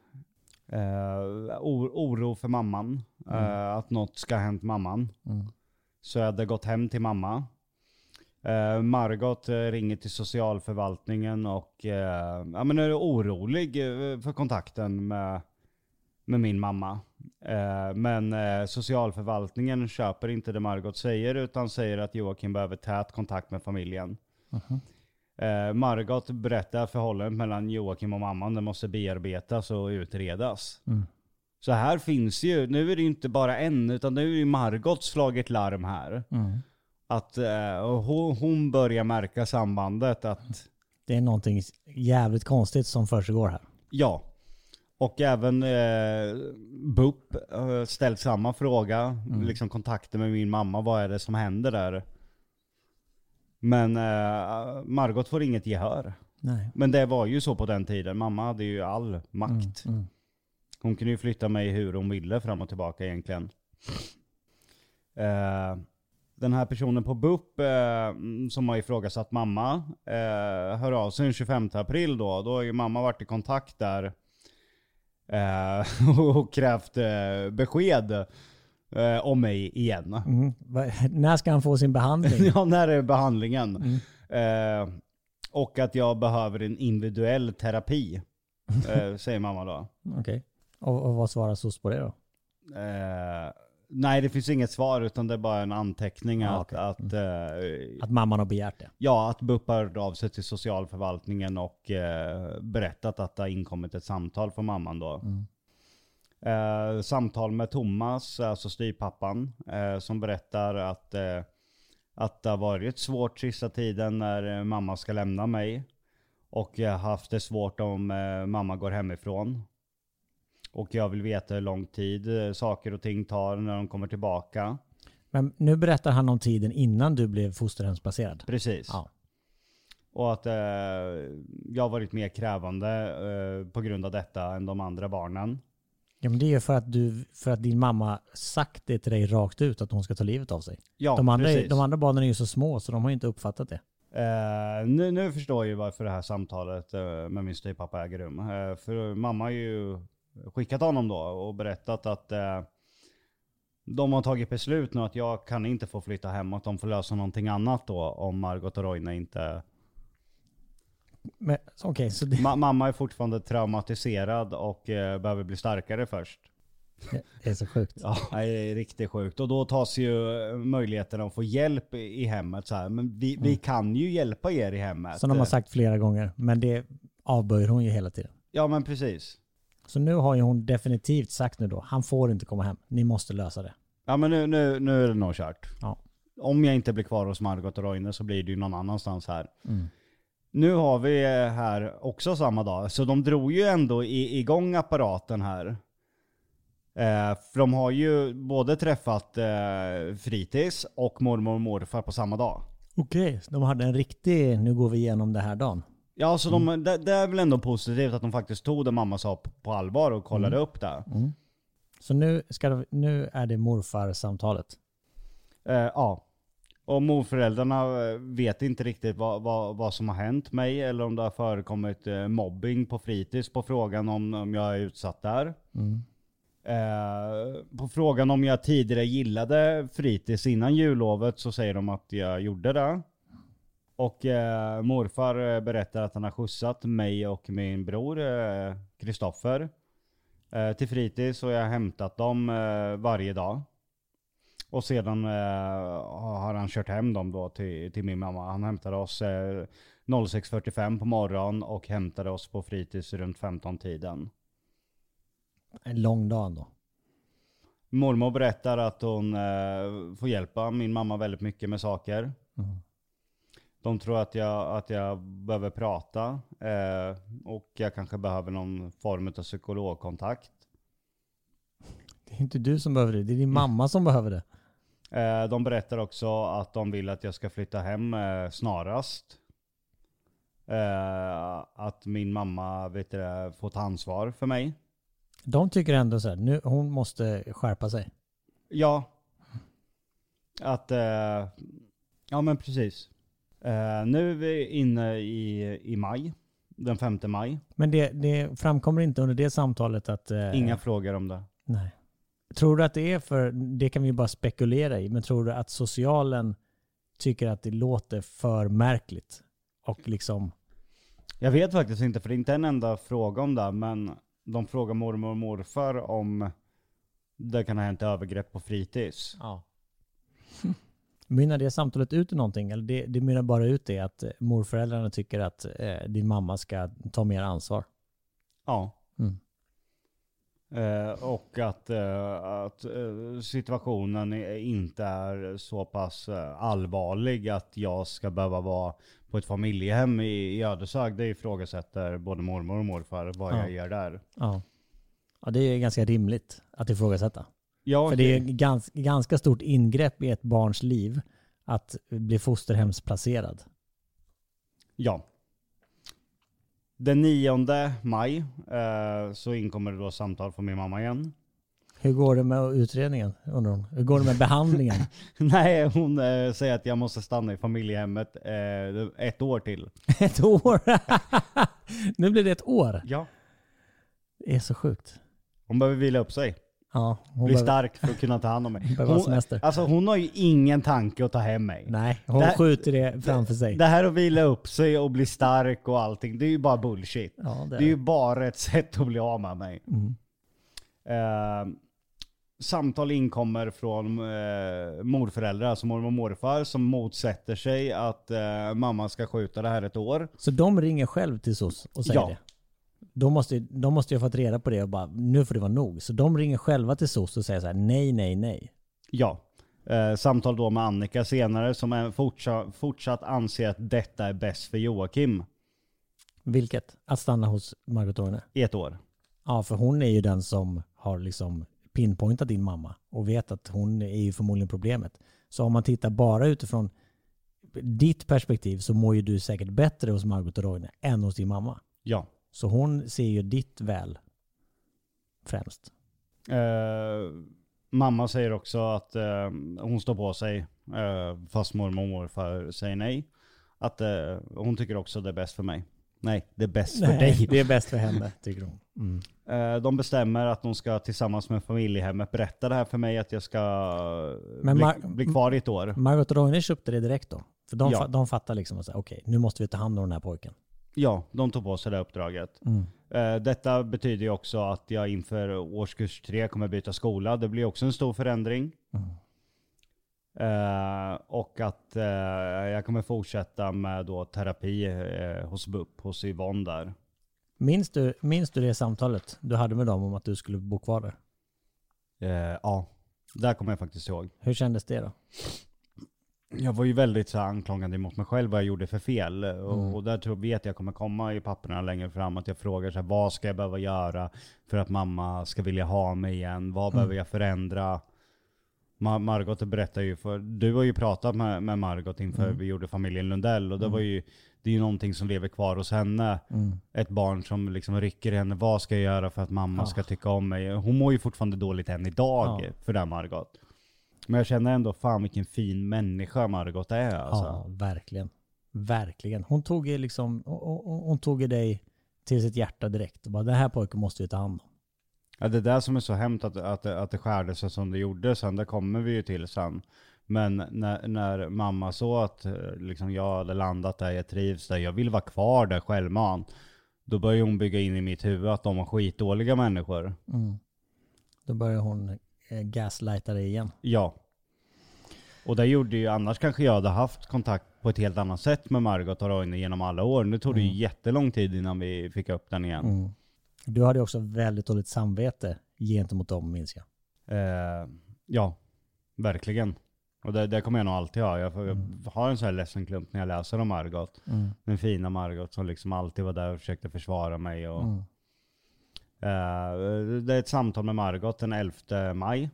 A: O- oro för mamman. Eh, att något ska ha hänt mamman.
B: Mm.
A: Så jag hade gått hem till mamma. Eh, Margot ringer till socialförvaltningen och ja, men är orolig för kontakten med, med min mamma. Men socialförvaltningen köper inte det Margot säger utan säger att Joakim behöver tät kontakt med familjen. Eh, Margot berättar förhållandet mellan Joakim och mamman. Det måste bearbetas och utredas. Så här finns ju, nu är det ju inte bara en, utan nu är ju Margot slagit larm här. Att eh, hon, hon börjar märka sambandet att,
B: Det är någonting jävligt konstigt som försiggår här.
A: ja. Och även eh, BUP har ställt samma fråga, liksom kontakter med min mamma, vad är det som händer där? Men eh, Margot får inget gehör.
B: Nej.
A: Men det var ju så på den tiden, mamma hade ju all makt. Hon kunde ju flytta mig hur hon ville fram och tillbaka egentligen. Eh, den här personen på BUP eh, mm, som har ifrågasatt mamma eh, hör av sig den 25 april då. Då har ju mamma varit i kontakt där eh, och krävt eh, besked eh, om mig igen.
B: Mm. När ska han få sin behandling?
A: ja, när är behandlingen? Eh, och att jag behöver en individuell terapi, eh, säger mamma då.
B: Okej. Och, och vad svarar SOS på det då?
A: Eh, nej, det finns inget svar utan det är bara en anteckning
B: Ja,
A: att,
B: okej.
A: att, eh,
B: Att mamman har begärt det?
A: ja, att BUP har hört av sig till socialförvaltningen och eh, berättat att det har inkommit ett samtal från mamman då. Eh, samtal med Thomas, alltså styvpappan, eh, som berättar att, eh, att det har varit svårt sista tiden när eh, mamma ska lämna mig. Och jag har haft det svårt om eh, mamma går hemifrån. Och jag vill veta hur lång tid eh, saker och ting tar när de kommer tillbaka.
B: Men nu berättar han om tiden innan du blev fosterhemsplacerad.
A: Precis.
B: Ja.
A: Och att eh, jag har varit mer krävande eh, på grund av detta än de andra barnen.
B: Ja men det är ju för att, du, för att din mamma sagt det till dig rakt ut att hon ska ta livet av sig.
A: Ja,
B: de, andra,
A: precis.
B: de andra barnen är ju så små så de har inte uppfattat det.
A: Eh, nu, nu förstår jag ju varför det här samtalet eh, med min styvpappa äger rum. Eh, för mamma har ju skickat honom då och berättat att eh, de har tagit beslut nu att jag kan inte få flytta hem och att de får lösa någonting annat då om Margot och Roine inte...
B: Men okej, så det,
A: Ma- mamma är fortfarande traumatiserad och eh, behöver bli starkare först.
B: det är så sjukt.
A: Ja, det är riktigt sjukt. Och då tas ju eh, möjligheten att få hjälp i- hemmet så här. Men vi, vi kan ju hjälpa er i hemmet.
B: Som de har sagt flera gånger. Men det avböjer hon ju hela tiden.
A: Ja men precis.
B: Så nu har ju hon definitivt sagt nu då, han får inte komma hem. Ni måste lösa det.
A: Ja men nu, nu, nu är det nog kört.
B: Ja.
A: Om jag inte blir kvar hos Margot och Roine så blir det ju någon annanstans här.
B: Mm.
A: Nu har vi eh, här också samma dag, så de drog ju ändå i, igång apparaten här. Eh, för de har ju både träffat eh, fritids och mormor och morfar på samma dag.
B: Okej, så de hade en riktig, nu går vi igenom det här dagen.
A: Ja, så de, det, det är väl ändå positivt att de faktiskt tog det mamma sa på, allvar och kollade upp det.
B: Så nu, ska de, nu är det morfarsamtalet.
A: Eh, ja. Och morföräldrarna eh, vet inte riktigt vad, vad, vad som har hänt mig eller om det har förekommit eh, mobbing på fritids på frågan om, om jag är utsatt där. Eh, på frågan om jag tidigare gillade fritids innan jullovet så säger de att jag gjorde det. Och eh, morfar eh, berättar att han har skjutsat mig och min bror Kristoffer eh, till fritids och jag har hämtat dem varje dag. Och sedan eh, har han kört hem dem då till, till min mamma. Han hämtade oss eh, 06.45 på morgonen och hämtade oss på fritids runt 15-tiden.
B: En lång dag ändå.
A: Mormor berättar att hon eh, får hjälpa min mamma väldigt mycket med saker. De tror att jag, att jag behöver prata eh, och jag kanske behöver någon form av psykologkontakt.
B: Det är inte du som behöver det, det är din mamma som behöver det.
A: Eh, de berättar också att de vill att jag ska flytta hem eh, snarast. Eh, att min mamma vet du, får ta ansvar för mig.
B: De tycker ändå så här, nu, hon måste skärpa sig.
A: Ja. Att, ja men precis. Nu är vi inne i, i maj, den 5 maj.
B: Men det, det framkommer inte under det samtalet att... eh,
A: Inga frågor om det.
B: Nej. Tror du att det är för, det kan vi ju bara spekulera i, men tror du att socialen tycker att det låter för märkligt? Och liksom,
A: Jag vet faktiskt inte, för det är inte en enda fråga om det, men de frågar mormor och morfar om det kan ha hänt övergrepp på fritids.
B: ja. Mynnar det samtalet ut i någonting? Eller det, det mynnar bara ut det att eh, morföräldrarna tycker att eh, din mamma ska ta mer ansvar?
A: Ja. Eh, och att, eh, att eh, situationen inte är så pass eh, allvarlig att jag ska behöva vara på ett familjehem i, i Ödeshög. Det ifrågasätter både mormor och morfar vad
B: Ja.
A: jag gör där.
B: Ja. Ja, det är ganska rimligt att ifrågasätta.
A: Ja,
B: För det är gans, ganska stort ingrepp i ett barns liv att bli fosterhemsplacerad.
A: Ja. Den 9 maj eh, så inkommer det då samtal från min mamma igen.
B: Hur går det med utredningen? Undrar hon. Hur går det med behandlingen?
A: Nej, hon eh, säger att jag måste stanna i familjehemmet eh, ett år till.
B: ett år? nu blir det ett år.
A: Ja.
B: Det är så sjukt.
A: Hon behöver vila upp sig.
B: Ja, hon
A: Bli
B: behöver-
A: stark för att kunna ta hand om mig.
B: behöver
A: Hon,
B: semester.
A: alltså hon har ju ingen tanke att ta hem mig.
B: Nej, hon
A: Det-
B: skjuter det framför sig.
A: Det här att vila upp sig och bli stark och allting, det är ju bara bullshit.
B: Ja, det
A: Det
B: är
A: är ju bara ett sätt att bli av med mig.
B: Mm.
A: Eh, samtal inkommer från eh, morföräldrar, alltså mormor och morfar, som motsätter sig att eh, mamma ska skjuta det här ett år.
B: Så de ringer själv till SOS och säger
A: Ja.
B: det? Då måste, de måste ju ha fått reda på det och bara, nu får det vara nog. Så de ringer själva till SOS och säger så här, nej, nej, nej.
A: Ja. Eh, samtal då med Annika senare som är fortsatt, fortsatt anser att detta är bäst för Joakim
B: Vilket? Att stanna hos Margot Orne?
A: i ett år.
B: Ja, för hon är ju den som har liksom pinpointat din mamma och vet att hon är ju förmodligen problemet. Så om man tittar bara utifrån ditt perspektiv så mår ju du säkert bättre hos Margot Roine än hos din mamma.
A: Ja.
B: Så hon ser ju ditt väl främst.
A: Eh, mamma säger också att eh, hon står på sig eh, fast mormor och morfar säger nej. Att eh, hon tycker också det är bäst för mig. Nej, det är bäst för dig.
B: det är bäst för henne, tycker hon. Mm.
A: Eh, de bestämmer att de ska tillsammans med familjehemmet berätta det här för mig att jag ska
B: Men
A: bli,
B: Mar-
A: bli kvar i ett år.
B: Margot Roine köpte det direkt då? För de,
A: Ja.
B: fa- de fattar liksom okej, nu måste vi ta hand om den här pojken.
A: Ja, de tog på sig det uppdraget.
B: Mm.
A: Eh, Detta betyder ju också att jag inför årskurs tre kommer byta skola. Det blir också en stor förändring.
B: Mm.
A: Eh, och att eh, jag kommer fortsätta med då terapi eh, hos BUP, hos Yvonne där.
B: Minns du, minns du det samtalet du hade med dem om att du skulle bo kvar där?
A: Ja, där kommer jag faktiskt ihåg.
B: Hur kändes det då?
A: Jag var ju väldigt så här, anklagande mot mig själv vad jag gjorde för fel. Och,
B: Mm.
A: och där tror vet jag kommer komma i papperna längre fram att jag frågar så här, vad ska jag behöva göra för att mamma ska vilja ha mig igen? Vad
B: Mm.
A: behöver jag förändra? Ma- Margot berättar ju för, du har ju pratat med, med Margot inför
B: Mm.
A: vi gjorde familjen Lundell och det var ju, det är ju någonting som lever kvar hos henne.
B: Mm.
A: Ett barn som liksom rycker i henne, vad ska jag göra för att mamma
B: Ja.
A: ska tycka om mig? Hon mår ju fortfarande dåligt än idag
B: Ja.
A: för det här Margot. Men jag känner ändå, fan vilken fin människa Margot är alltså.
B: Ja, verkligen. Verkligen. Hon tog ju liksom, hon, tog ju dig till sitt hjärta direkt och bara, den här pojken måste vi ta hand om.
A: Ja, det där som är så hemskt att, att, att det skärde sig som det gjorde sen, det kommer vi ju till sen. Men när, när mamma såg att eh, liksom, jag hade landat där, jag trivs där, jag vill vara kvar där självmant. Då började hon bygga in i mitt huvud att de var skitdåliga människor.
B: Mm. Då börjar hon eh, gaslighta dig igen.
A: Ja. Och det gjorde ju, annars kanske jag hade haft kontakt på ett helt annat sätt med Margot och Roine genom alla år. Nu tog det ju jättelång tid innan vi fick upp den igen.
B: Mm. Du hade också väldigt dåligt samvete gentemot dem minns jag.
A: Eh, ja, verkligen. Och det, det kommer jag nog alltid ha. Jag, får, jag har en sån här ledsen klump när jag läser om Margot.
B: Mm.
A: Den fina Margot som liksom alltid var där och försökte försvara mig. Och,
B: Mm.
A: Eh, det är ett samtal med Margot den 11 maj.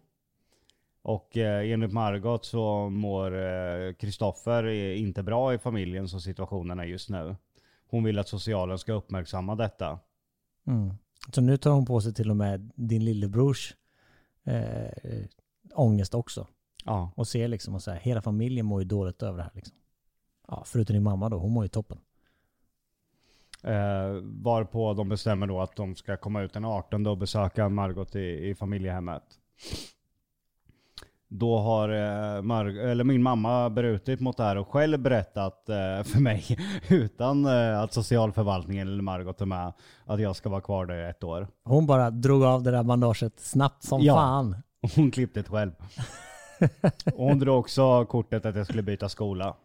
A: Och eh, enligt Margot så mår Kristoffer eh, inte bra i familjen som situationen är just nu. Hon vill att socialen ska uppmärksamma detta.
B: Mm. Så nu tar hon på sig till och med din lillebrors eh, ångest också.
A: Ja.
B: Och ser liksom och säger hela familjen mår ju dåligt över det här liksom. Ja, förutom din mamma då, hon mår ju toppen.
A: Eh, varpå de bestämmer då att de ska komma ut den 18 och besöka Margot i, i familjehemmet. Då har eh, Mar- eller min mamma brutit mot det här och själv berättat eh, för mig utan eh, att socialförvaltningen eller Margot är med att jag ska vara kvar där i ett år.
B: Hon bara drog av det där bandaget snabbt som
A: Ja.
B: fan.
A: Hon klippte det själv. och hon drog också kortet att jag skulle byta skola.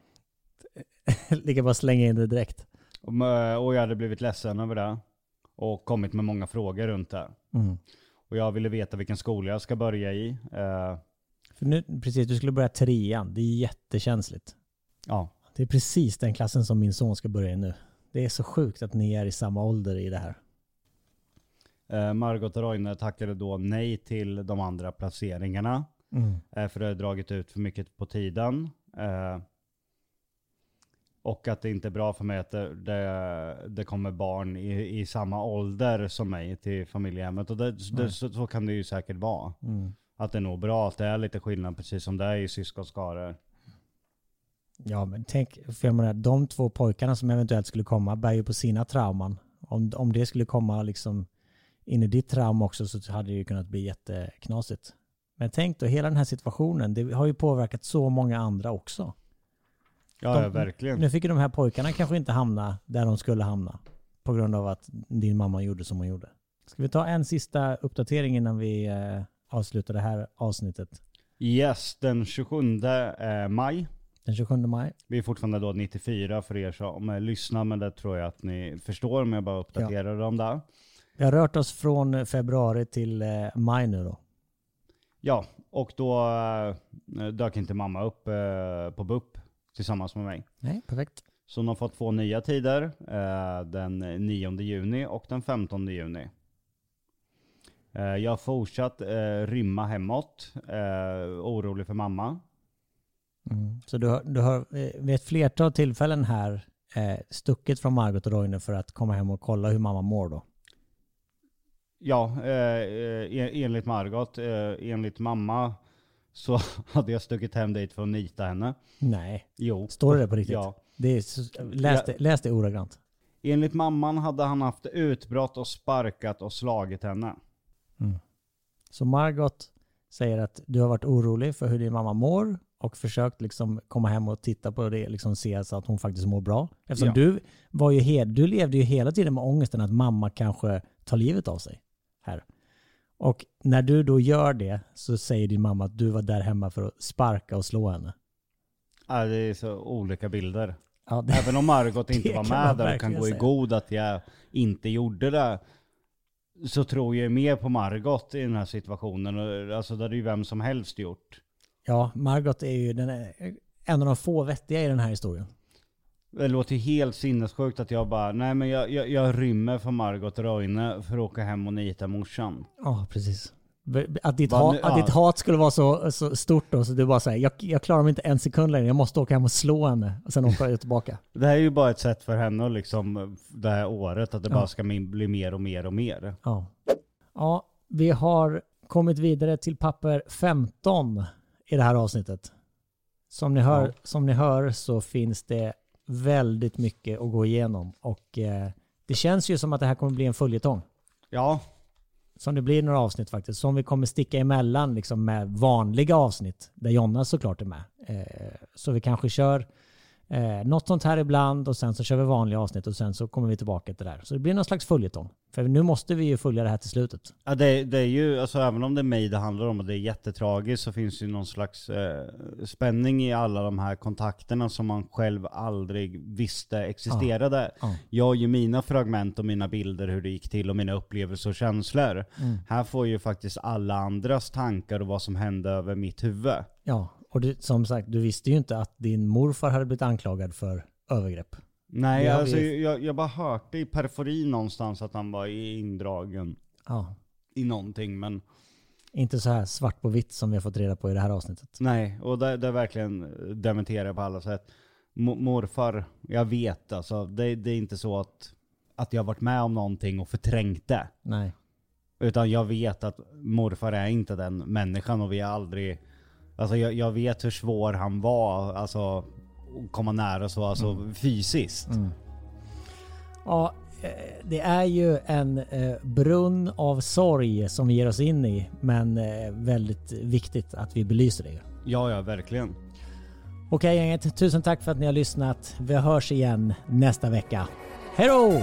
B: Lika bara slänga in det direkt.
A: Och, eh, och jag hade blivit ledsen över det. Och kommit med många frågor runt det.
B: Mm.
A: Och jag ville veta vilken skola jag ska börja i. Eh,
B: För nu, precis, du skulle börja trean. Det är jättekänsligt.
A: ja.
B: Det är precis den klassen som min son ska börja i nu. Det är så sjukt att ni är i samma ålder i det här.
A: Eh, Margot och Roine tackade då nej till de andra placeringarna.
B: Mm.
A: För det har dragit ut för mycket på tiden. Och att det inte är bra för mig att det, det, det kommer barn i, i samma ålder som mig till familjehemmet. Och det, det, så, så kan det ju säkert vara.
B: Mm.
A: Att det är nog bra att det är lite skillnad precis som det är i syskonskaror.
B: Ja men tänk, för jag menar, de två pojkarna som eventuellt skulle komma bär ju på sina trauman. Om, om det skulle komma liksom in i ditt trauma också så hade det ju kunnat bli jätteknasigt. Men tänk då, hela den här situationen, det har ju påverkat så många andra också.
A: Ja,
B: De-
A: ja verkligen.
B: Nu fick ju de här pojkarna kanske inte hamna där de skulle hamna. På grund av att din mamma gjorde som hon gjorde. Ska vi ta en sista uppdatering innan vi eh, avslutar det här avsnittet?
A: Yes, den 27 eh, maj
B: Den 27 maj.
A: Vi är fortfarande då 94 för er som eh, lyssnar, men det tror jag att ni förstår om jag bara uppdaterar om det.
B: Vi har rört oss från februari till eh, maj nu då.
A: Ja, och då eh, dök inte mamma upp eh, på BUP tillsammans med mig.
B: Nej, perfekt.
A: Så hon har fått två nya tider, eh, den 9 juni och den 15 juni. Eh, jag har fortsatt eh, rymma hemåt, orolig för mamma.
B: Mm. Så du har, du har vid ett flertal tillfällen här stuckit från Margot och Roine för att komma hem och kolla hur mamma mår då?
A: Ja, eh, enligt Margot, enligt mamma så hade jag stuckit hem dit för att nita henne.
B: Nej.
A: Jo.
B: Står det det på riktigt?
A: Ja.
B: Det är, läs, det, läs det ordagrant.
A: Enligt mamman hade han haft utbrott och sparkat och slagit henne.
B: Så Margot säger att du har varit orolig för hur din mamma mår och försökt liksom komma hem och titta på det, liksom se så att hon faktiskt mår bra. Eftersom
A: Ja.
B: du, var ju he- du levde ju hela tiden med ångesten att mamma kanske tar livet av sig här. Och när du då gör det så säger din mamma att du var där hemma för att sparka och slå henne.
A: Ja, det är så olika bilder.
B: Ja, det,
A: Även om Margot inte var med där och kan gå i god att jag inte gjorde det. Så tror jag mer på Margot i den här situationen. Alltså det hade ju vem som helst gjort.
B: ja, Margot är ju den, en av de få vettiga i den här historien.
A: Det låter helt sinnessjukt att jag bara, nej men jag, jag, jag rymmer från Margot Roine för att åka hem och nita morsan.
B: Ja, precis. Att ditt, ha, att ditt hat skulle vara så, så stort då, så du bara säger jag, jag klarar mig inte en sekund längre, jag måste åka hem och slå henne. Och sen åka tillbaka.
A: Det här är ju bara ett sätt för henne att liksom, det här året, att det
B: Ja.
A: bara ska bli mer och mer och mer.
B: Ja. ja, vi har kommit vidare till papper 15 i det här avsnittet. Som ni hör,
A: Ja.
B: som ni hör så finns det väldigt mycket att gå igenom. Och eh, det känns ju som att det här kommer bli en följetong.
A: Ja,
B: Som det blir några avsnitt faktiskt. Som vi kommer sticka emellan liksom med vanliga avsnitt. Där Jonna såklart är med. Eh, så vi kanske kör eh, något sånt här ibland och sen så kör vi vanliga avsnitt och sen så kommer vi tillbaka till det där. Så det blir någon slags följetong. För nu måste vi ju följa det här till slutet.
A: Ja, det, det är ju, alltså även om det är mig det handlar om och det är jättetragiskt så finns det ju någon slags eh, spänning i alla de här kontakterna som man själv aldrig visste existerade.
B: Ja.
A: Jag har ju mina fragment och mina bilder hur det gick till och mina upplevelser och känslor.
B: Mm.
A: Här får ju faktiskt alla andras tankar och vad som hände över mitt huvud.
B: Ja, och du, som sagt, du visste ju inte att din morfar hade blivit anklagad för övergrepp.
A: Nej,
B: har
A: alltså jag, jag bara hörde i periferin någonstans att han var indragen
B: Ja,
A: i någonting men
B: inte så här svart på vitt som vi har fått reda på i det här avsnittet.
A: Nej, och det, det är verkligen dementerar på alla sätt. Mo- Morfar, jag vet alltså, det, det är inte så att, att jag har varit med om någonting och förträngt det.
B: Nej.
A: Utan jag vet att morfar är inte den människan och vi har aldrig, alltså jag, jag vet hur svår han var, alltså att komma nära så, alltså fysiskt.
B: Ja, eh, det är ju en eh, brunn av sorg som vi ger oss in i. Men eh, väldigt viktigt att vi belyser det.
A: Ja, ja, verkligen.
B: Okej gänget, tusen tack för att ni har lyssnat. Vi hörs igen nästa vecka. Hej då!